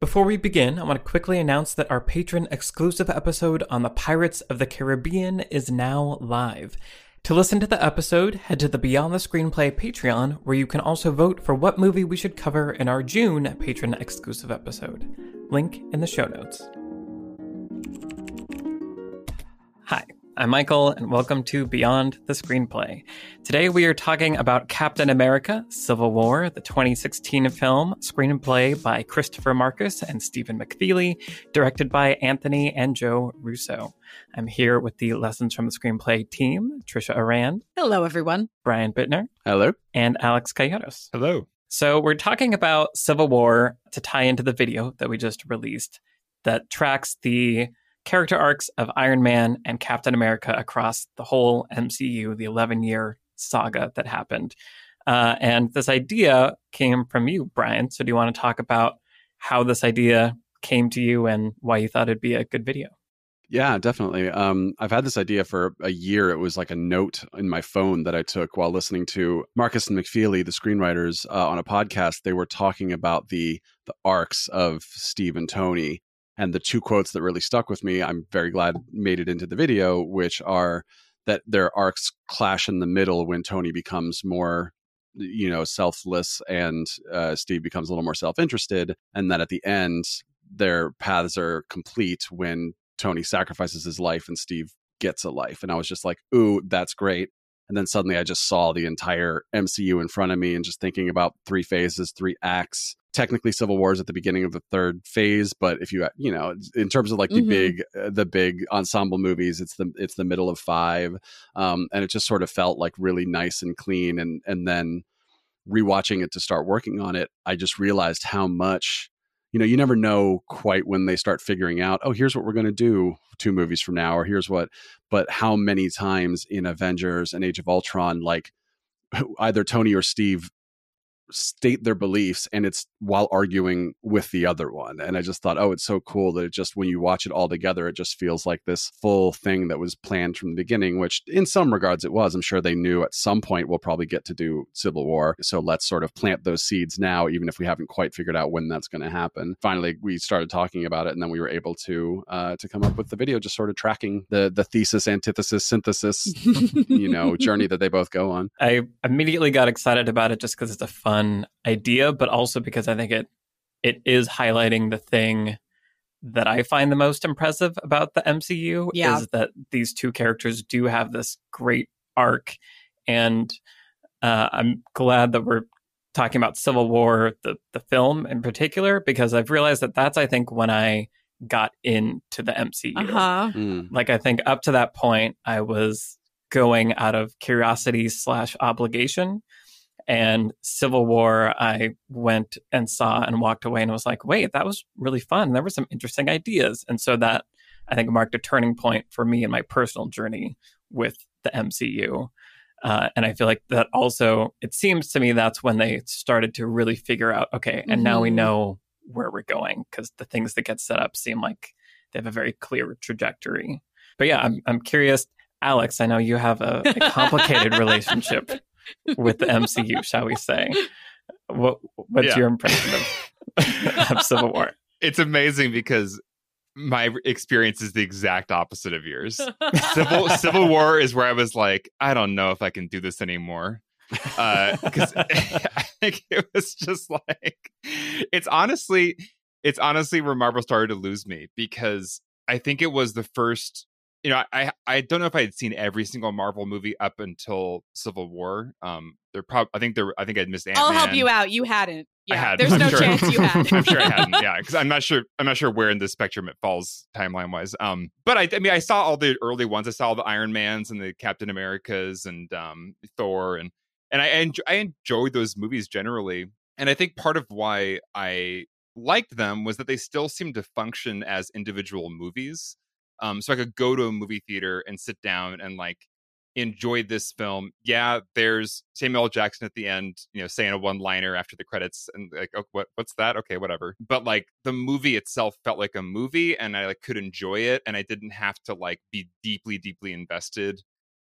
Before we begin, I want to quickly announce that our patron exclusive episode on the Pirates of the Caribbean is now live. To listen to the episode, head to the Beyond the Screenplay Patreon, where you can also vote for what movie we should cover in our June patron exclusive episode. Link in the show notes. Hi, I'm Michael, and welcome to Beyond the Screenplay. Today we are talking about Captain America Civil War, the 2016 film, screenplay by Christopher Marcus and Stephen McFeely, directed by Anthony and Joe Russo. I'm here with the Lessons from the Screenplay team Trisha Arand. Hello, everyone. Brian Bittner. Hello. And Alex Calleros. Hello. So we're talking about Civil War to tie into the video that we just released that tracks the character arcs of Iron Man and Captain America across the whole MCU, the 11 year saga that happened. Uh, and this idea came from you, Brian. So, do you want to talk about how this idea came to you and why you thought it'd be a good video? Yeah, definitely. Um, I've had this idea for a year. It was like a note in my phone that I took while listening to Marcus and McFeely, the screenwriters, uh, on a podcast. They were talking about the the arcs of Steve and Tony, and the two quotes that really stuck with me. I'm very glad made it into the video, which are that their arcs clash in the middle when Tony becomes more you know selfless and uh, steve becomes a little more self-interested and that at the end their paths are complete when Tony sacrifices his life and Steve gets a life. And I was just like, ooh, that's great. And then suddenly I just saw the entire MCU in front of me and just thinking about three phases, three acts. Technically, Civil War is at the beginning of the third phase, but if you you know, in terms of like the mm-hmm. big uh, the big ensemble movies, it's the it's the middle of five, um, and it just sort of felt like really nice and clean. And and then rewatching it to start working on it, I just realized how much you know, you never know quite when they start figuring out, oh, here's what we're going to do two movies from now, or here's what, but how many times in Avengers and Age of Ultron, like either Tony or Steve state their beliefs and it's while arguing with the other one and i just thought oh it's so cool that it just when you watch it all together it just feels like this full thing that was planned from the beginning which in some regards it was. I'm sure they knew at some point we'll probably get to do civil war so let's sort of plant those seeds now even if we haven't quite figured out when that's going to happen. Finally we started talking about it and then we were able to uh, to come up with the video just sort of tracking the the thesis antithesis synthesis you know journey that they both go on. I immediately got excited about it just because it's a fun fun idea, but also because I think it it is highlighting the thing that I find the most impressive about the MCU yeah. is that these two characters do have this great arc, and uh, I'm glad that we're talking about Civil War, the the film in particular, because I've realized that that's I think when I got into the MCU. Uh-huh. Mm. Like I think up to that point, I was going out of curiosity slash obligation and Civil War, I went and saw and walked away and was like, wait, that was really fun. There were some interesting ideas. And so that I think marked a turning point for me in my personal journey with the MCU. Uh, and I feel like that also, it seems to me that's when they started to really figure out, okay, and mm-hmm. now we mm-hmm. know where we're going because the things that get set up seem like they have a very clear trajectory. But yeah, I'm, I'm curious, Alex, I know you have a, a complicated relationship with the MCU, shall we say? What what's yeah. your impression of, of Civil War? It's amazing because my experience is the exact opposite of yours. Civil Civil War is where I was like, I don't know if I can do this anymore. Because uh, I think it was just like, it's honestly, it's honestly where Marvel started to lose me because I think it was the first you know, I I don't know if I had seen every single Marvel movie up until Civil War. Um, they're probably I think there I think I'd missed. Ant-Man. I'll help you out. You hadn't. Yeah, had. there's I'm no sure. chance you had. I'm sure I hadn't. Yeah, because I'm not sure. I'm not sure where in the spectrum it falls timeline wise. Um, but I, I mean, I saw all the early ones. I saw all the Iron Mans and the Captain Americas and um, Thor and and I enjoy, I enjoyed those movies generally. And I think part of why I liked them was that they still seemed to function as individual movies um, so I could go to a movie theater and sit down and like enjoy this film. Yeah, there's Samuel. Jackson at the end, you know, saying a one-liner after the credits, and like, oh, what, what's that? Okay, whatever. But like the movie itself felt like a movie, and I like could enjoy it, and I didn't have to like be deeply, deeply invested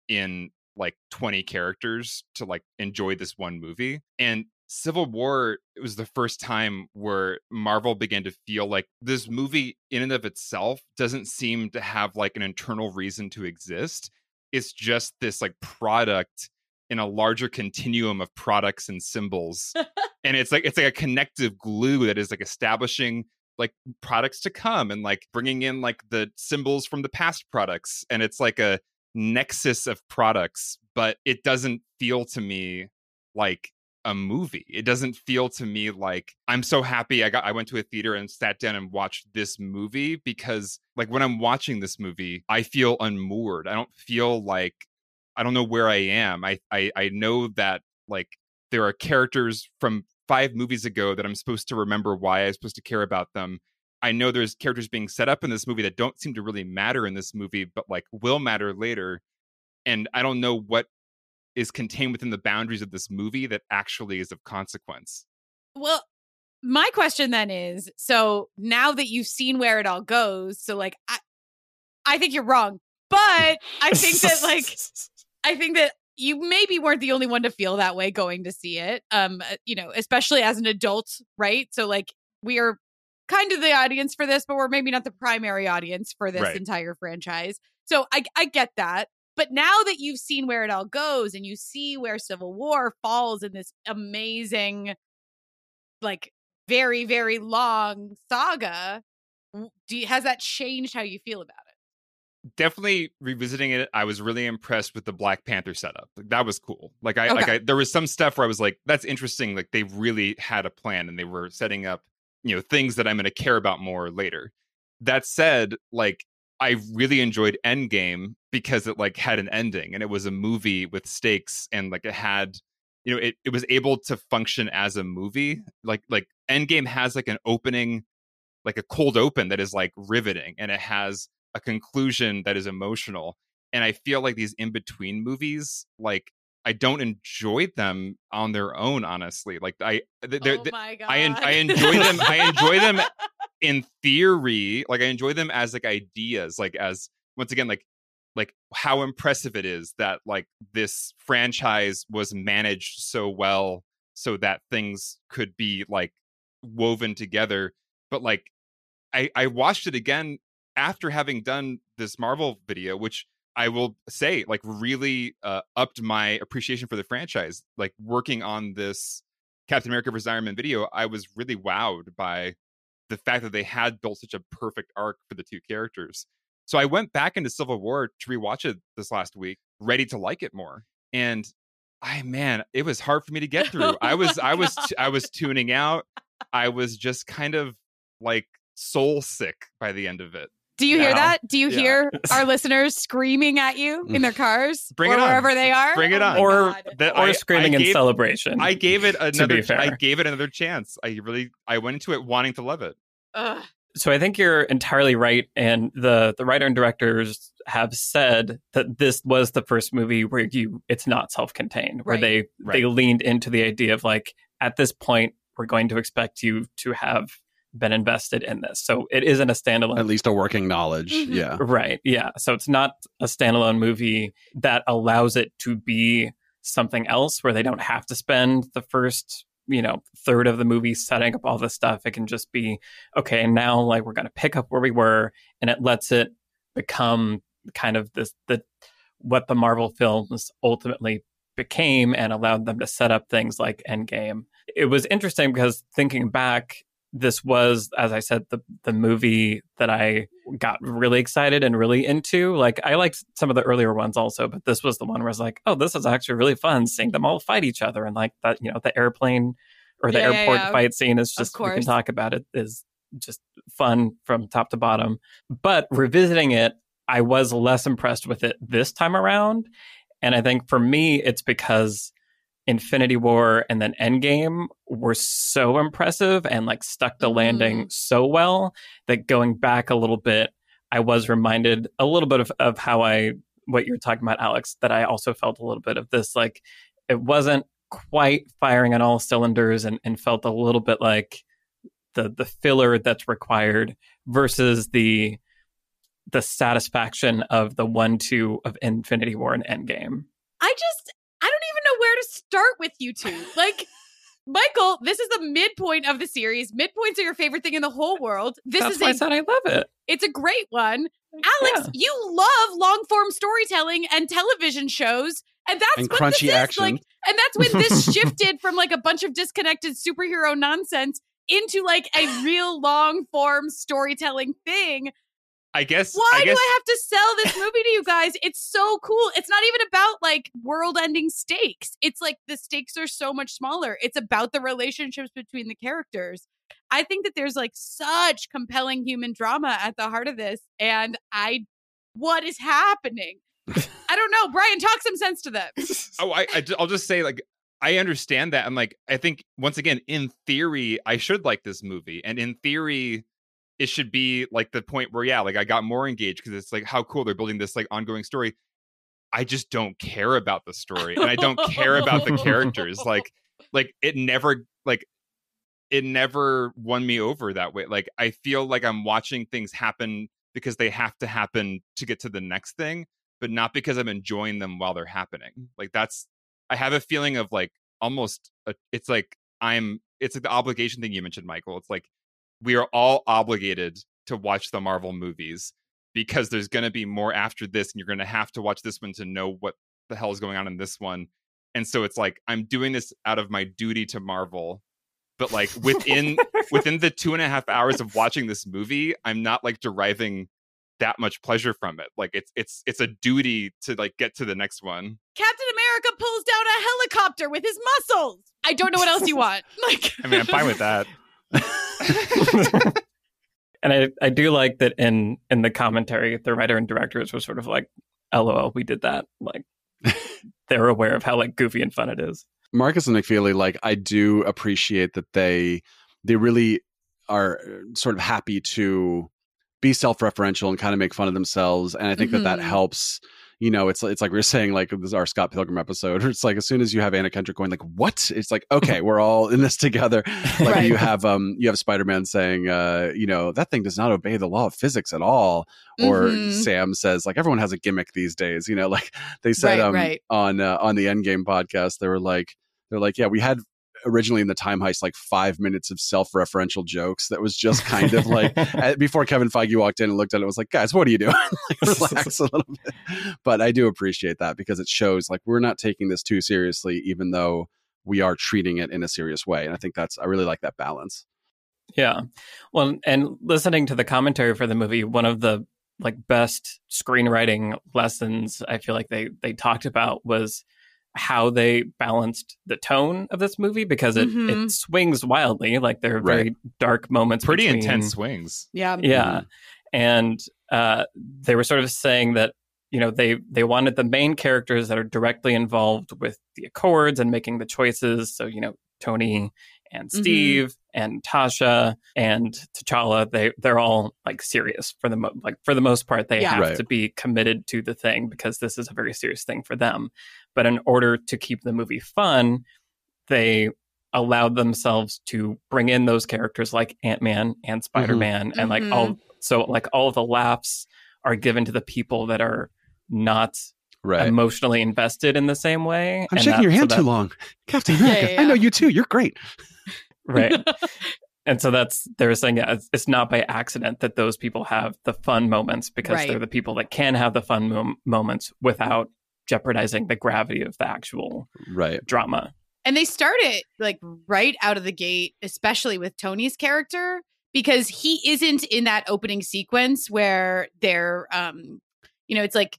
in like 20 characters to like enjoy this one movie. And Civil War it was the first time where Marvel began to feel like this movie in and of itself doesn't seem to have like an internal reason to exist. It's just this like product in a larger continuum of products and symbols. and it's like it's like a connective glue that is like establishing like products to come and like bringing in like the symbols from the past products and it's like a nexus of products but it doesn't feel to me like a movie. It doesn't feel to me like I'm so happy I got I went to a theater and sat down and watched this movie because like when I'm watching this movie, I feel unmoored. I don't feel like I don't know where I am. I I I know that like there are characters from 5 movies ago that I'm supposed to remember why I'm supposed to care about them. I know there's characters being set up in this movie that don't seem to really matter in this movie but like will matter later and I don't know what is contained within the boundaries of this movie that actually is of consequence. Well, my question then is so now that you've seen where it all goes, so like I I think you're wrong. But I think that like I think that you maybe weren't the only one to feel that way going to see it. Um, uh, you know, especially as an adult, right? So like we are kind of the audience for this, but we're maybe not the primary audience for this Right. entire franchise. So I I get that. But now that you've seen where it all goes and you see where Civil War falls in this amazing, like very, very long saga, do you, has that changed how you feel about it? Definitely revisiting it, I was really impressed with the Black Panther setup. Like, that was cool. Like I like I there was some stuff where I was like, that's interesting. Like they really had a plan and they were setting up, you know, things that I'm gonna care about more later. That said, like I really enjoyed Endgame because it like had an ending and it was a movie with stakes and like it had you know it, it was able to function as a movie. Like like endgame has like an opening like a cold open that is like riveting and it has a conclusion that is emotional and i feel like these in between movies like i don't enjoy them on their own honestly like i th- they're- oh my god! I en- I enjoy them- I enjoy them in theory like i enjoy them as like ideas like as once again like like how impressive it is that like this franchise was managed so well so that things could be like woven together but like i i watched it again after having done this marvel video which i will say like really uh, upped my appreciation for the franchise like working on this captain america vs iron man video i was really wowed by the fact that they had built such a perfect arc for the two characters so I went back into Civil War to rewatch it this last week, ready to like it more. And I man, it was hard for me to get through. Oh I was I was God. I was tuning out. I was just kind of like soul sick by the end of it. Do you hear that? Do you Yeah. hear our listeners screaming at you in their cars Bring or it on. wherever they are? Bring it Oh on. my Or- God. That or I- screaming I in celebration. I gave it another fair. I gave it another chance. I really I went into it wanting to love it. Ugh. so I think you're entirely right, and the the writer and directors have said that this was the first movie where you it's not self contained, where Right. they they leaned into the idea of like at this point we're going to expect you to have been invested in this, so it isn't a standalone. At least a working knowledge. Mhm. Yeah. Right. Yeah. So it's not a standalone movie that allows it to be something else where they don't have to spend the first, you know, third of the movie setting up all this stuff. It can just be, okay, now like we're going to pick up where we were and it lets it become kind of this, the, what the Marvel films ultimately became and allowed them to set up things like Endgame. It was interesting because thinking back, this was, as I said, the the movie that I got really excited and really into. Like I liked some of the earlier ones also, but this was the one where I was like, oh, this is actually really fun seeing them all fight each other and like that, you know, the airplane or the Yeah, yeah, airport yeah. fight scene is just we can talk about it is just fun from top to bottom. But revisiting it, I was less impressed with it this time around. And I think for me, it's because Infinity War and then Endgame were so impressive and like stuck the landing mm-hmm. so well that going back a little bit, I was reminded a little bit of, of how I, what you're talking about, Alex, that I also felt a little bit of this. Like it wasn't quite firing on all cylinders and, and felt a little bit like the, the filler that's required versus the, the satisfaction of the one two of Infinity War and Endgame. I just I don't even know where to start with you two. Like Michael, this is the midpoint of the series. Midpoints are your favorite thing in the whole world. This That's is why a I said I love it. it's a great one. Alex, Yeah. you love long form storytelling and television shows. And that's And what crunchy this is. action. Like, and that's when this shifted from like a bunch of disconnected superhero nonsense into like a real long form storytelling thing. I guess. Why I guess, do I have to sell this movie to you guys? It's so cool. It's not even about like world ending stakes. It's like the stakes are so much smaller. It's about the relationships between the characters. I think that there's like such compelling human drama at the heart of this. And I, what is happening? I don't know. Brian, talk some sense to them. Oh, I, I will just say like I understand that. I'm like I think once again in theory I should like this movie, and in theory it should be like the point where yeah, like I got more engaged because it's like how cool they're building this like ongoing story. I just don't care about the story, and I don't care about the characters. Like like it never like it never won me over that way. Like I feel like I'm watching things happen because they have to happen to get to the next thing, but not because I'm enjoying them while they're happening. Like that's I have a feeling of like almost a, it's like I'm it's like the obligation thing you mentioned, Michael. It's like we are all obligated to watch the Marvel movies because there's going to be more after this, and you're going to have to watch this one to know what the hell is going on in this one. And so it's like I'm doing this out of my duty to Marvel, but like within within the two and a half hours of watching this movie, I'm not like deriving that much pleasure from it. Like it's it's it's a duty to like get to the next one. Captain America pulls down a helicopter with his muscles. I don't know what else you want. Like, I mean, I'm fine with that. and I, I do like that in in the commentary, the writer and directors were sort of like, "LOL, we did that." Like they're aware of how like goofy and fun it is. Marcus and McFeely, like I do appreciate that they they really are uh, sort of happy to be self-referential and kind of make fun of themselves, and I think that that Mhm. helps. You know, it's it's like we are saying, like this is our Scott Pilgrim episode. It's like as soon as you have Anna Kendrick going, like, "What?" It's like, okay, we're all in this together. Like Right. you have um you have Spider-Man saying, uh, you know, that thing does not obey the law of physics at all. Or Mhm. Sam says, like, everyone has a gimmick these days. You know, like they said Right, um right. on uh, on the Endgame podcast, they were like, they're like, yeah, we had originally in the time heist like five minutes of self-referential jokes that was just kind of like uh, before Kevin Feige walked in and looked at it was like guys what are you doing? Like relax a little bit. But I do appreciate that because it shows like we're not taking this too seriously even though we are treating it in a serious way and I think that's I really like that balance. Yeah. Well, and listening to the commentary for the movie, one of the like best screenwriting lessons I feel like they they talked about was how they balanced the tone of this movie because it Mhm. it swings wildly. Like there are Right. very dark moments. Pretty between- intense swings. yeah. Yeah. And uh, they were sort of saying that you know they they wanted the main characters that are directly involved with the accords and making the choices. So you know Tony and Mhm. Steve and Tasha and T'Challa. They they're all like serious for the mo- like for the most part. They Yeah. have Right. to be committed to the thing because this is a very serious thing for them. But in order to keep the movie fun, they allowed themselves to bring in those characters like Ant Man and Spider Man, and like Mhm. all so like all of the laughs are given to the people that are not right emotionally invested in the same way. I'm and shaking that- your so hand that- too long Captain Yeah, America yeah, I know you too you're great right? and so that's they're saying yeah, it's, it's not by accident that those people have the fun moments because Right. they're the people that can have the fun mom- moments without jeopardizing the gravity of the actual right drama. And they start it like right out of the gate, especially with Tony's character, because he isn't in that opening sequence where they're, um, you know, it's like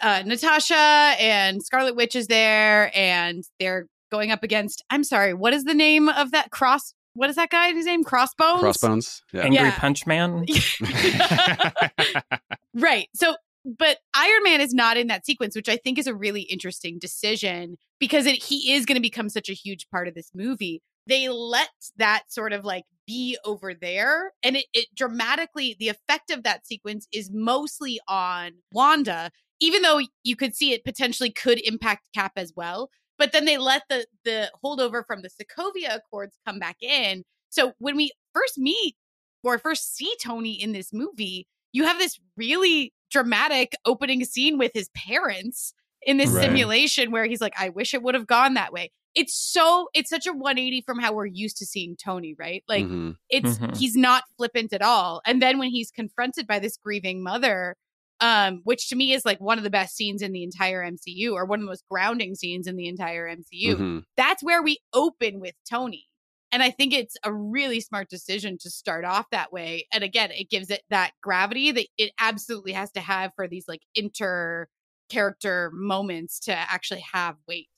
uh, Natasha and Scarlet Witch is there, and they're going up against. I'm sorry, what is the name of that cross? What is that guy's name? Crossbones. crossbones yeah Angry Yeah. Punch Man. right. So, but Iron Man is not in that sequence, which I think is a really interesting decision because it, he is going to become such a huge part of this movie. They let that sort of like be over there, and it, it dramatically, the effect of that sequence is mostly on Wanda, even though you could see it potentially could impact Cap as well. But then they let the the holdover from the Sokovia Accords come back in. So when we first meet or first see Tony in this movie, you have this really dramatic opening scene with his parents in this Right. simulation where he's like, I wish it would have gone that way. it's so it's such a 180 from how we're used to seeing Tony, right? Like Mhm. it's Mhm. he's not flippant at all. And then when he's confronted by this grieving mother, um, which to me is like one of the best scenes in the entire MCU, or one of the most grounding scenes in the entire MCU. Mhm. That's where we open with Tony. And I think it's a really smart decision to start off that way. And again, it gives it that gravity that it absolutely has to have for these like inter character moments to actually have weight.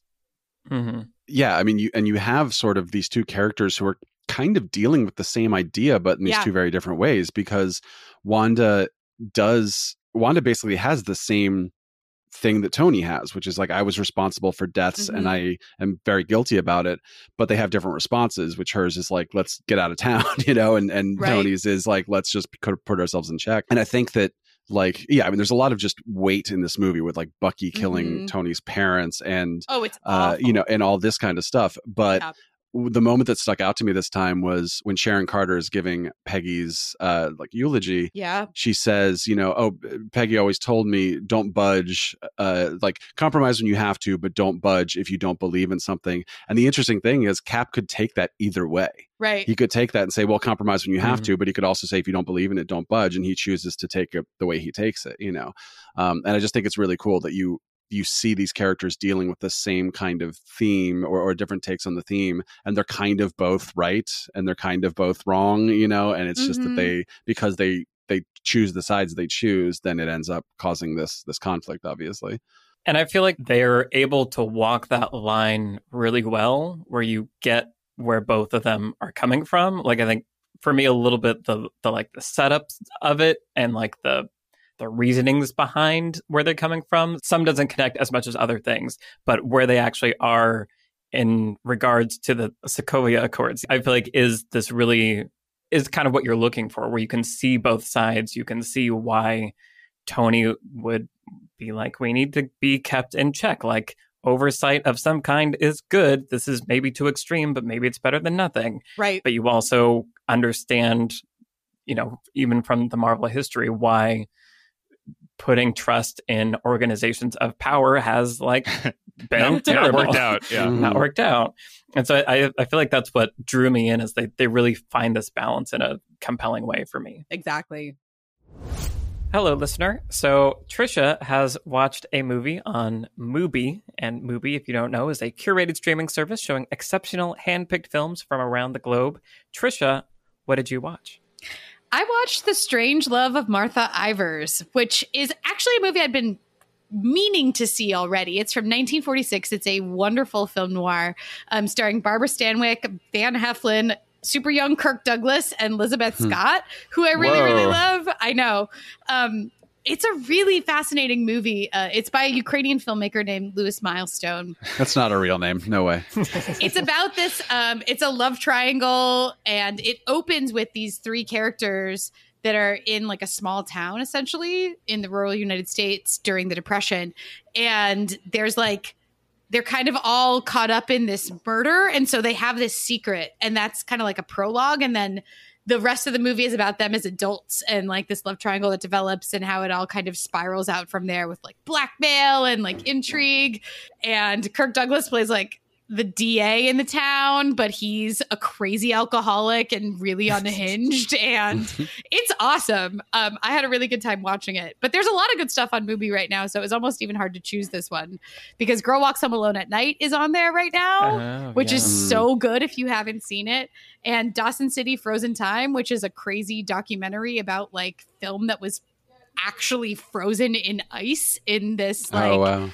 hmm yeah i mean you and you have sort of these two characters who are kind of dealing with the same idea but in these Yeah. two very different ways because wanda does wanda basically has the same thing that tony has which is like i was responsible for deaths and i am very guilty about it but they have different responses which hers is like let's get out of town you know and and Right. tony's is like let's just put ourselves in check and i think that like yeah i mean there's a lot of just weight in this movie with like bucky killing Mhm. tony's parents and Oh, it's uh, you know, and all this kind of stuff. But Yeah. W- the moment that stuck out to me this time was when Sharon Carter is giving Peggy's uh, like eulogy. yeah. She says, you know, oh, Peggy always told me don't budge, uh, like compromise when you have to, but don't budge if you don't believe in something. And the interesting thing is, Cap could take that either way. Right. He could take that and say, well, compromise when you have Mhm. to, but he could also say, if you don't believe in it, don't budge. And he chooses to take it the way he takes it, you know? Um, and I just think it's really cool that you, you see these characters dealing with the same kind of theme or, or different takes on the theme and they're kind of both right and they're kind of both wrong you know and it's just that Mhm. they because they they choose the sides they choose then it ends up causing this this conflict obviously And I feel like they're able to walk that line really well where you get where both of them are coming from. Like I think for me a little bit the the like the setups of it and like the the reasonings behind where they're coming from. Some doesn't connect as much as other things, but where they actually are in regards to the Sokovia Accords, I feel like is this really is kind of what you're looking for, where you can see both sides. You can see why Tony would be like, we need to be kept in check. Like oversight of some kind is good. This is maybe too extreme, but maybe it's better than nothing. Right. But you also understand, you know, even from the Marvel history, why putting trust in organizations of power has like been Not- not worked out. Yeah. Not mm-hmm. worked out. And so I, I feel like that's what drew me in is they, they really find this balance in a compelling way for me. Exactly. Hello, listener. So, Trisha has watched a movie on Mubi, and Mubi, if you don't know, is a curated streaming service showing exceptional handpicked films from around the globe. Trisha, what did you watch? I watched The Strange Love of Martha Ivers, which is actually a movie I'd been meaning to see already. It's from 1946. It's a wonderful film noir um, starring Barbara Stanwyck, Van Heflin, super young Kirk Douglas, and Elizabeth Hmm. Scott, who I really, really love. I know. Um, it's a really fascinating movie. Uh, it's by a Ukrainian filmmaker named Lewis Milestone. That's not a real name. No way. It's about this um it's a love triangle and it opens with these three characters that are in like a small town essentially in the rural united states during the depression. And there's like they're kind of all caught up in this murder and so they have this secret and that's kind of like a prologue and then the rest of the movie is about them as adults and like this love triangle that develops and how it all kind of spirals out from there with like blackmail and like intrigue. And Kirk Douglas plays like the DA in the town, but he's a crazy alcoholic and really unhinged, and it's awesome. Um, I had a really good time watching it, but there's a lot of good stuff on Mubi right now, so it was almost even hard to choose this one because Girl Walks Home Alone at Night is on there right now Oh, which yeah. is so good if you haven't seen it. And Dawson City Frozen Time, which is a crazy documentary about like film that was actually frozen in ice in this like oh wow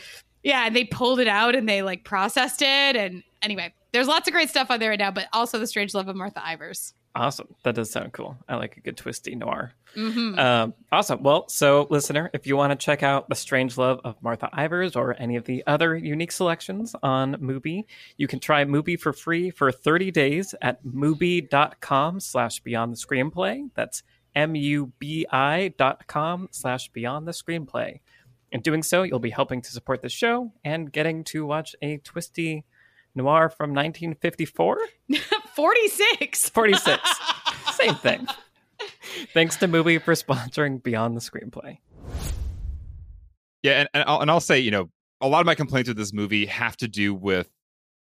yeah, and they pulled it out and they like processed it and anyway, there's lots of great stuff on there right now, but also The Strange Love of Martha Ivers. awesome. That does sound cool. I like a good twisty noir. hmm Um, awesome. Well, so listener, if you want to check out The Strange Love of Martha Ivers or any of the other unique selections on Mubi, you can try Mubi for free for 30 days at mubi.com slash beyond the screenplay. That's M-U-B-I dot com slash beyond the screenplay. In doing so, you'll be helping to support the show and getting to watch a twisty noir from 1954? 46. 46. Same thing. Thanks to Mubi for sponsoring Beyond the Screenplay. Yeah, and, and, I'll, and I'll say, you know, a lot of my complaints with this movie have to do with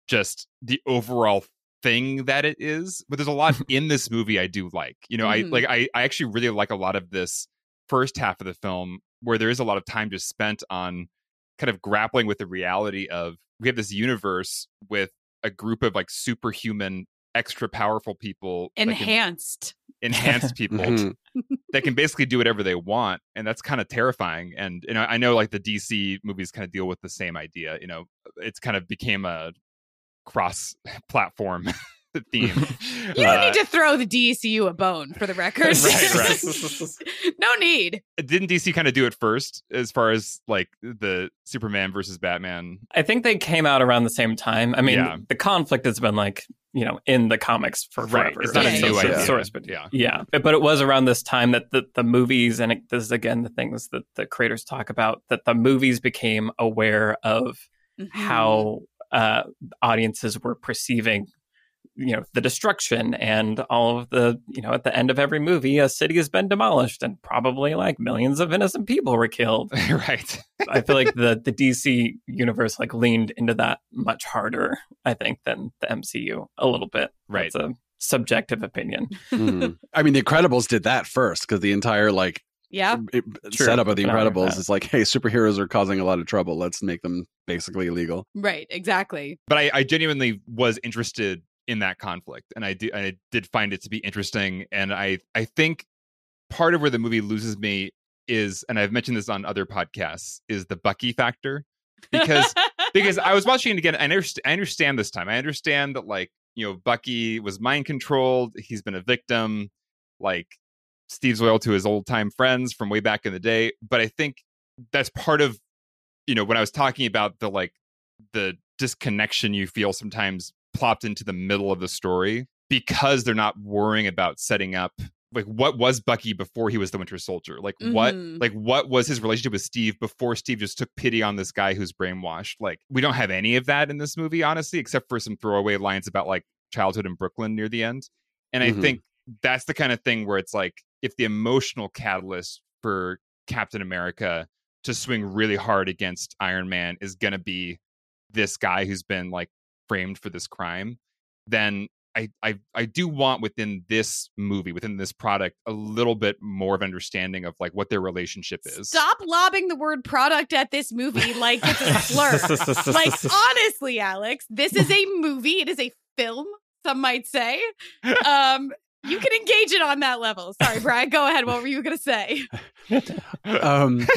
just the overall thing that it is. But there's a lot in this movie I do like. You know, Mhm. I like I, I actually really like a lot of this first half of the film where there is a lot of time just spent on kind of grappling with the reality of we have this universe with a group of like superhuman extra powerful people like, en- Enhanced. enhanced people Mhm. that can basically do whatever they want and that's kind of terrifying and you know i know like the dc movies kind of deal with the same idea you know it's kind of became a cross platform theme You don't Uh, need to throw the DCU a bone for the record. Right, right. no need. didn't dc kind of do it first as far as like the superman versus batman I think they came out around the same time. I mean, Yeah. the conflict has been like you know in the comics for Right. forever. It's not a new it's a idea. source, but Yeah. yeah. But, but it was around this time that the, the movies, and it, this is again the things that the creators talk about, that the movies became aware of Mhm. how uh, audiences were perceiving you know the destruction and all of the you know at the end of every movie a city has been demolished and probably like millions of innocent people were killed right i feel like the the dc universe like leaned into that much harder i think than the mcu a little bit Right. That's a subjective opinion Mhm. I mean, The Incredibles did that first because the entire like Yeah. it- True. setup of The I can argue Incredibles is like, hey, superheroes are causing a lot of trouble. Let's make them basically illegal. Right. Exactly. but I, I genuinely was interested in that conflict and I did I did find it to be interesting and I I think part of where the movie loses me is and I've mentioned this on other podcasts is the Bucky factor because because I was watching it again I understand, I understand this time I understand that like you know Bucky was mind controlled he's been a victim like Steve's loyal to his old time friends from way back in the day but I think that's part of you know when I was talking about the like the disconnection you feel sometimes plopped into the middle of the story because they're not worrying about setting up like what was Bucky before he was the Winter Soldier? Like what Mhm. like what was his relationship with Steve before Steve just took pity on this guy who's brainwashed? Like we don't have any of that in this movie, honestly, except for some throwaway lines about like childhood in Brooklyn near the end. And I Mhm. think that's the kind of thing where it's like if the emotional catalyst for Captain America to swing really hard against Iron Man is going to be this guy who's been like framed for this crime, then I, I I do want within this movie, within this product, a little bit more of understanding of like what their relationship is. Stop lobbing the word product at this movie like it's a slur. like honestly, Alex, this is a movie. It is a film. Some might say. Um, you can engage it on that level. Sorry, Brian. Go ahead. What were you going to say? Um,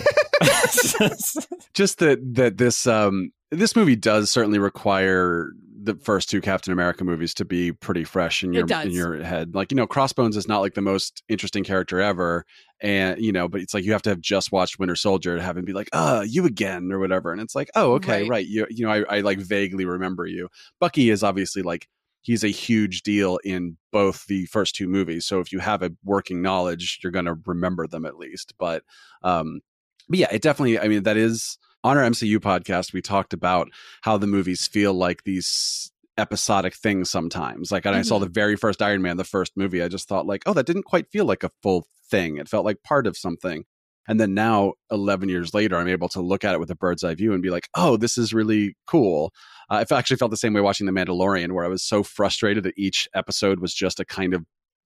just that that this um this movie does certainly require the first two Captain America movies to be pretty fresh in your in your head. Like you know, Crossbones is not like the most interesting character ever, and you know, but it's like you have to have just watched Winter Soldier to have him be like, "Ah, you again" or whatever, and it's like, "Oh, okay, Right. right." You you know, I, I like vaguely remember you. Bucky is obviously like he's a huge deal in both the first two movies. So if you have a working knowledge, you're going to remember them at least. But um but yeah, it definitely I mean that is on our MCU podcast we talked about how the movies feel like these episodic things sometimes. Like and I saw Mhm. the very first Iron Man, the first movie, I just thought like, oh, that didn't quite feel like a full thing. It felt like part of something. And then now, 11 years later, I'm able to look at it with a bird's eye view and be like, oh, this is really cool. Uh, I actually felt the same way watching The Mandalorian, where I was so frustrated that each episode was just a kind of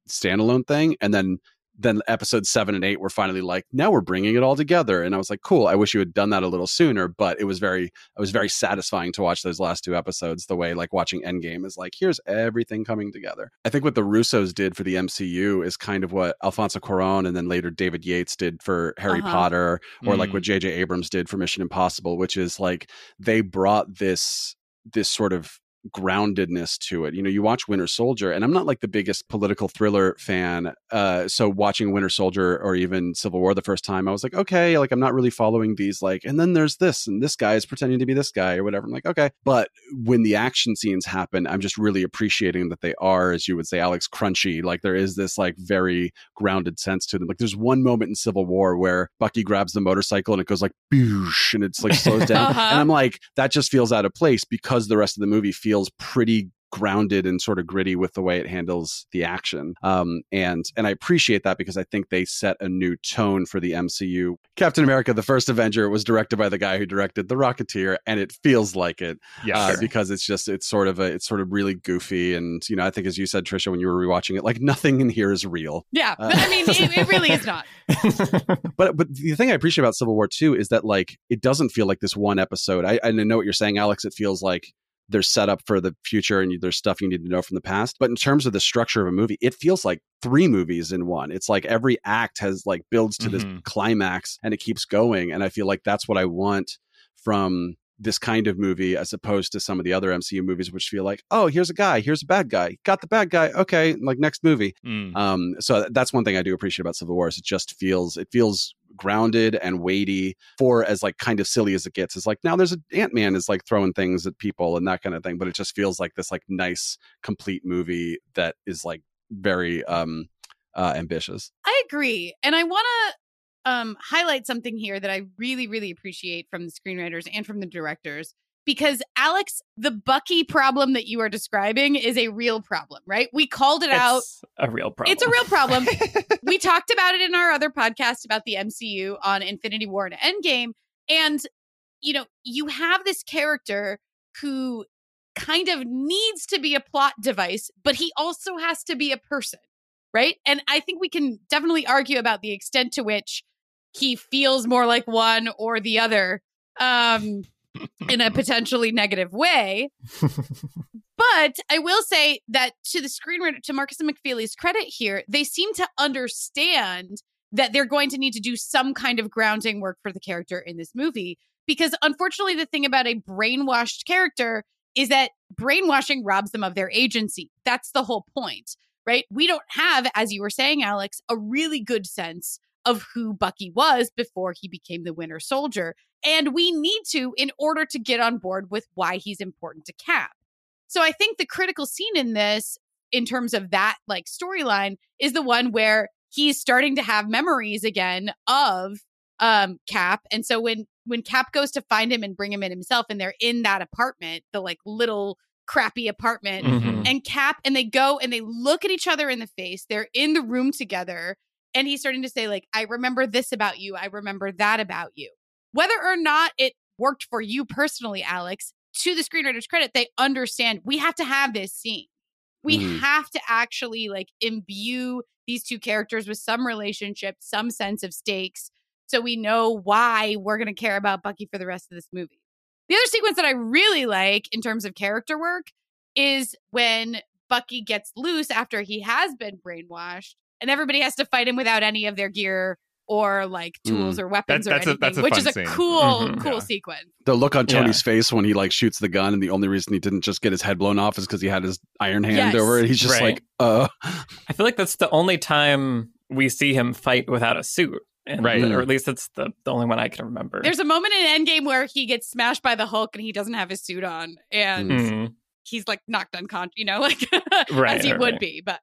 standalone thing. And then then episode seven and eight were finally like, now we're bringing it all together. And I was like, cool. I wish you had done that a little sooner, but it was very, it was very satisfying to watch those last two episodes. The way like watching Endgame is like, here's everything coming together. I think what the Russos did for the MCU is kind of what Alfonso Cuarón and then later David Yates did for Harry Uh-huh. Potter, or like Mm. what J.J. Abrams did for Mission Impossible, which is like they brought this this sort of groundedness to it. You know, you watch Winter Soldier, and I'm not like the biggest political thriller fan. Uh, so watching Winter Soldier or even Civil War the first time, I was like, okay, like I'm not really following these like, and then there's this, and this guy is pretending to be this guy or whatever. I'm like, okay. But when the action scenes happen, I'm just really appreciating that they are, as you would say, Alex, crunchy. Like there is this like very grounded sense to them. Like there's one moment in Civil War where Bucky grabs the motorcycle and it goes like boosh and it's like slows down. Uh-huh. And I'm like, that just feels out of place because the rest of the movie feels pretty grounded and sort of gritty with the way it handles the action. Um, and and I appreciate that because I think they set a new tone for the MCU. Captain America: The First Avenger was directed by the guy who directed The Rocketeer, and it feels like it Yeah, uh, sure. because it's just it's sort of a it's sort of really goofy and you know I think as you said Trisha when you were rewatching it like nothing in here is real. Yeah, Uh, but I mean, it, it really is not. But but the thing I appreciate about Civil War too is that like it doesn't feel like this one episode. I, I know what you're saying, Alex. It feels like there's set up for the future and there's stuff you need to know from the past. But in terms of the structure of a movie, it feels like three movies in one. It's like every act has like builds to this Mhm. climax and it keeps going. And I feel like that's what I want from this kind of movie as opposed to some of the other MCU movies, which feel like, oh, here's a guy, here's a bad guy, got the bad guy, okay, like next movie. Mm. Um, so that's one thing I do appreciate about Civil War is it just feels it feels grounded and weighty for as like kind of silly as it gets. It's like now there's an Ant Man is like throwing things at people and that kind of thing, but it just feels like this like nice complete movie that is like very um uh ambitious. I agree. And I want to um, highlight something here that I really, really appreciate from the screenwriters and from the directors. Because, Alex, the Bucky problem that you are describing is a real problem, right? We called it out. a real problem. It's a real problem. we talked about it in our other podcast about the MCU on Infinity War and Endgame. And, you know, you have this character who kind of needs to be a plot device, but he also has to be a person, right? And I think we can definitely argue about the extent to which he feels more like one or the other um, in a potentially negative way. But I will say that to the screenwriter, to Marcus and McFeely's credit here, they seem to understand that they're going to need to do some kind of grounding work for the character in this movie. Because unfortunately, the thing about a brainwashed character is that brainwashing robs them of their agency. That's the whole point, right? We don't have, as you were saying, Alex, a really good sense of who Bucky was before he became the Winter Soldier. And we need to in order to get on board with why he's important to Cap. So I think the critical scene in this, in terms of that like storyline, is the one where he's starting to have memories again of um Cap. And so when when Cap goes to find him and bring him in himself, and they're in that apartment, the like little crappy apartment, Mhm. and Cap and they go and they look at each other in the face. They're in the room together, and he's starting to say like, "I remember this about you. I remember that about you." Whether or not it worked for you personally, Alex, to the screenwriter's credit, they understand we have to have this scene. We Mhm. have to actually like imbue these two characters with some relationship, some sense of stakes, so we know why we're going to care about Bucky for the rest of this movie. The other sequence that I really like in terms of character work is when Bucky gets loose after he has been brainwashed and everybody has to fight him without any of their gear or like tools or weapons That- that's or a- anything, that's a which is a scene. cool, Mhm. cool Yeah. sequence. The look on Yeah. Tony's face when he like shoots the gun and the only reason he didn't just get his head blown off is because he had his iron hand Yes. over it. He's just Right. like, uh I feel like that's the only time we see him fight without a suit. And, Right. Or at least it's the, the only one I can remember. There's a moment in Endgame where he gets smashed by the Hulk and he doesn't have his suit on and Mhm. he's like knocked unconscious, you know, like Right, as he right, would right. be. But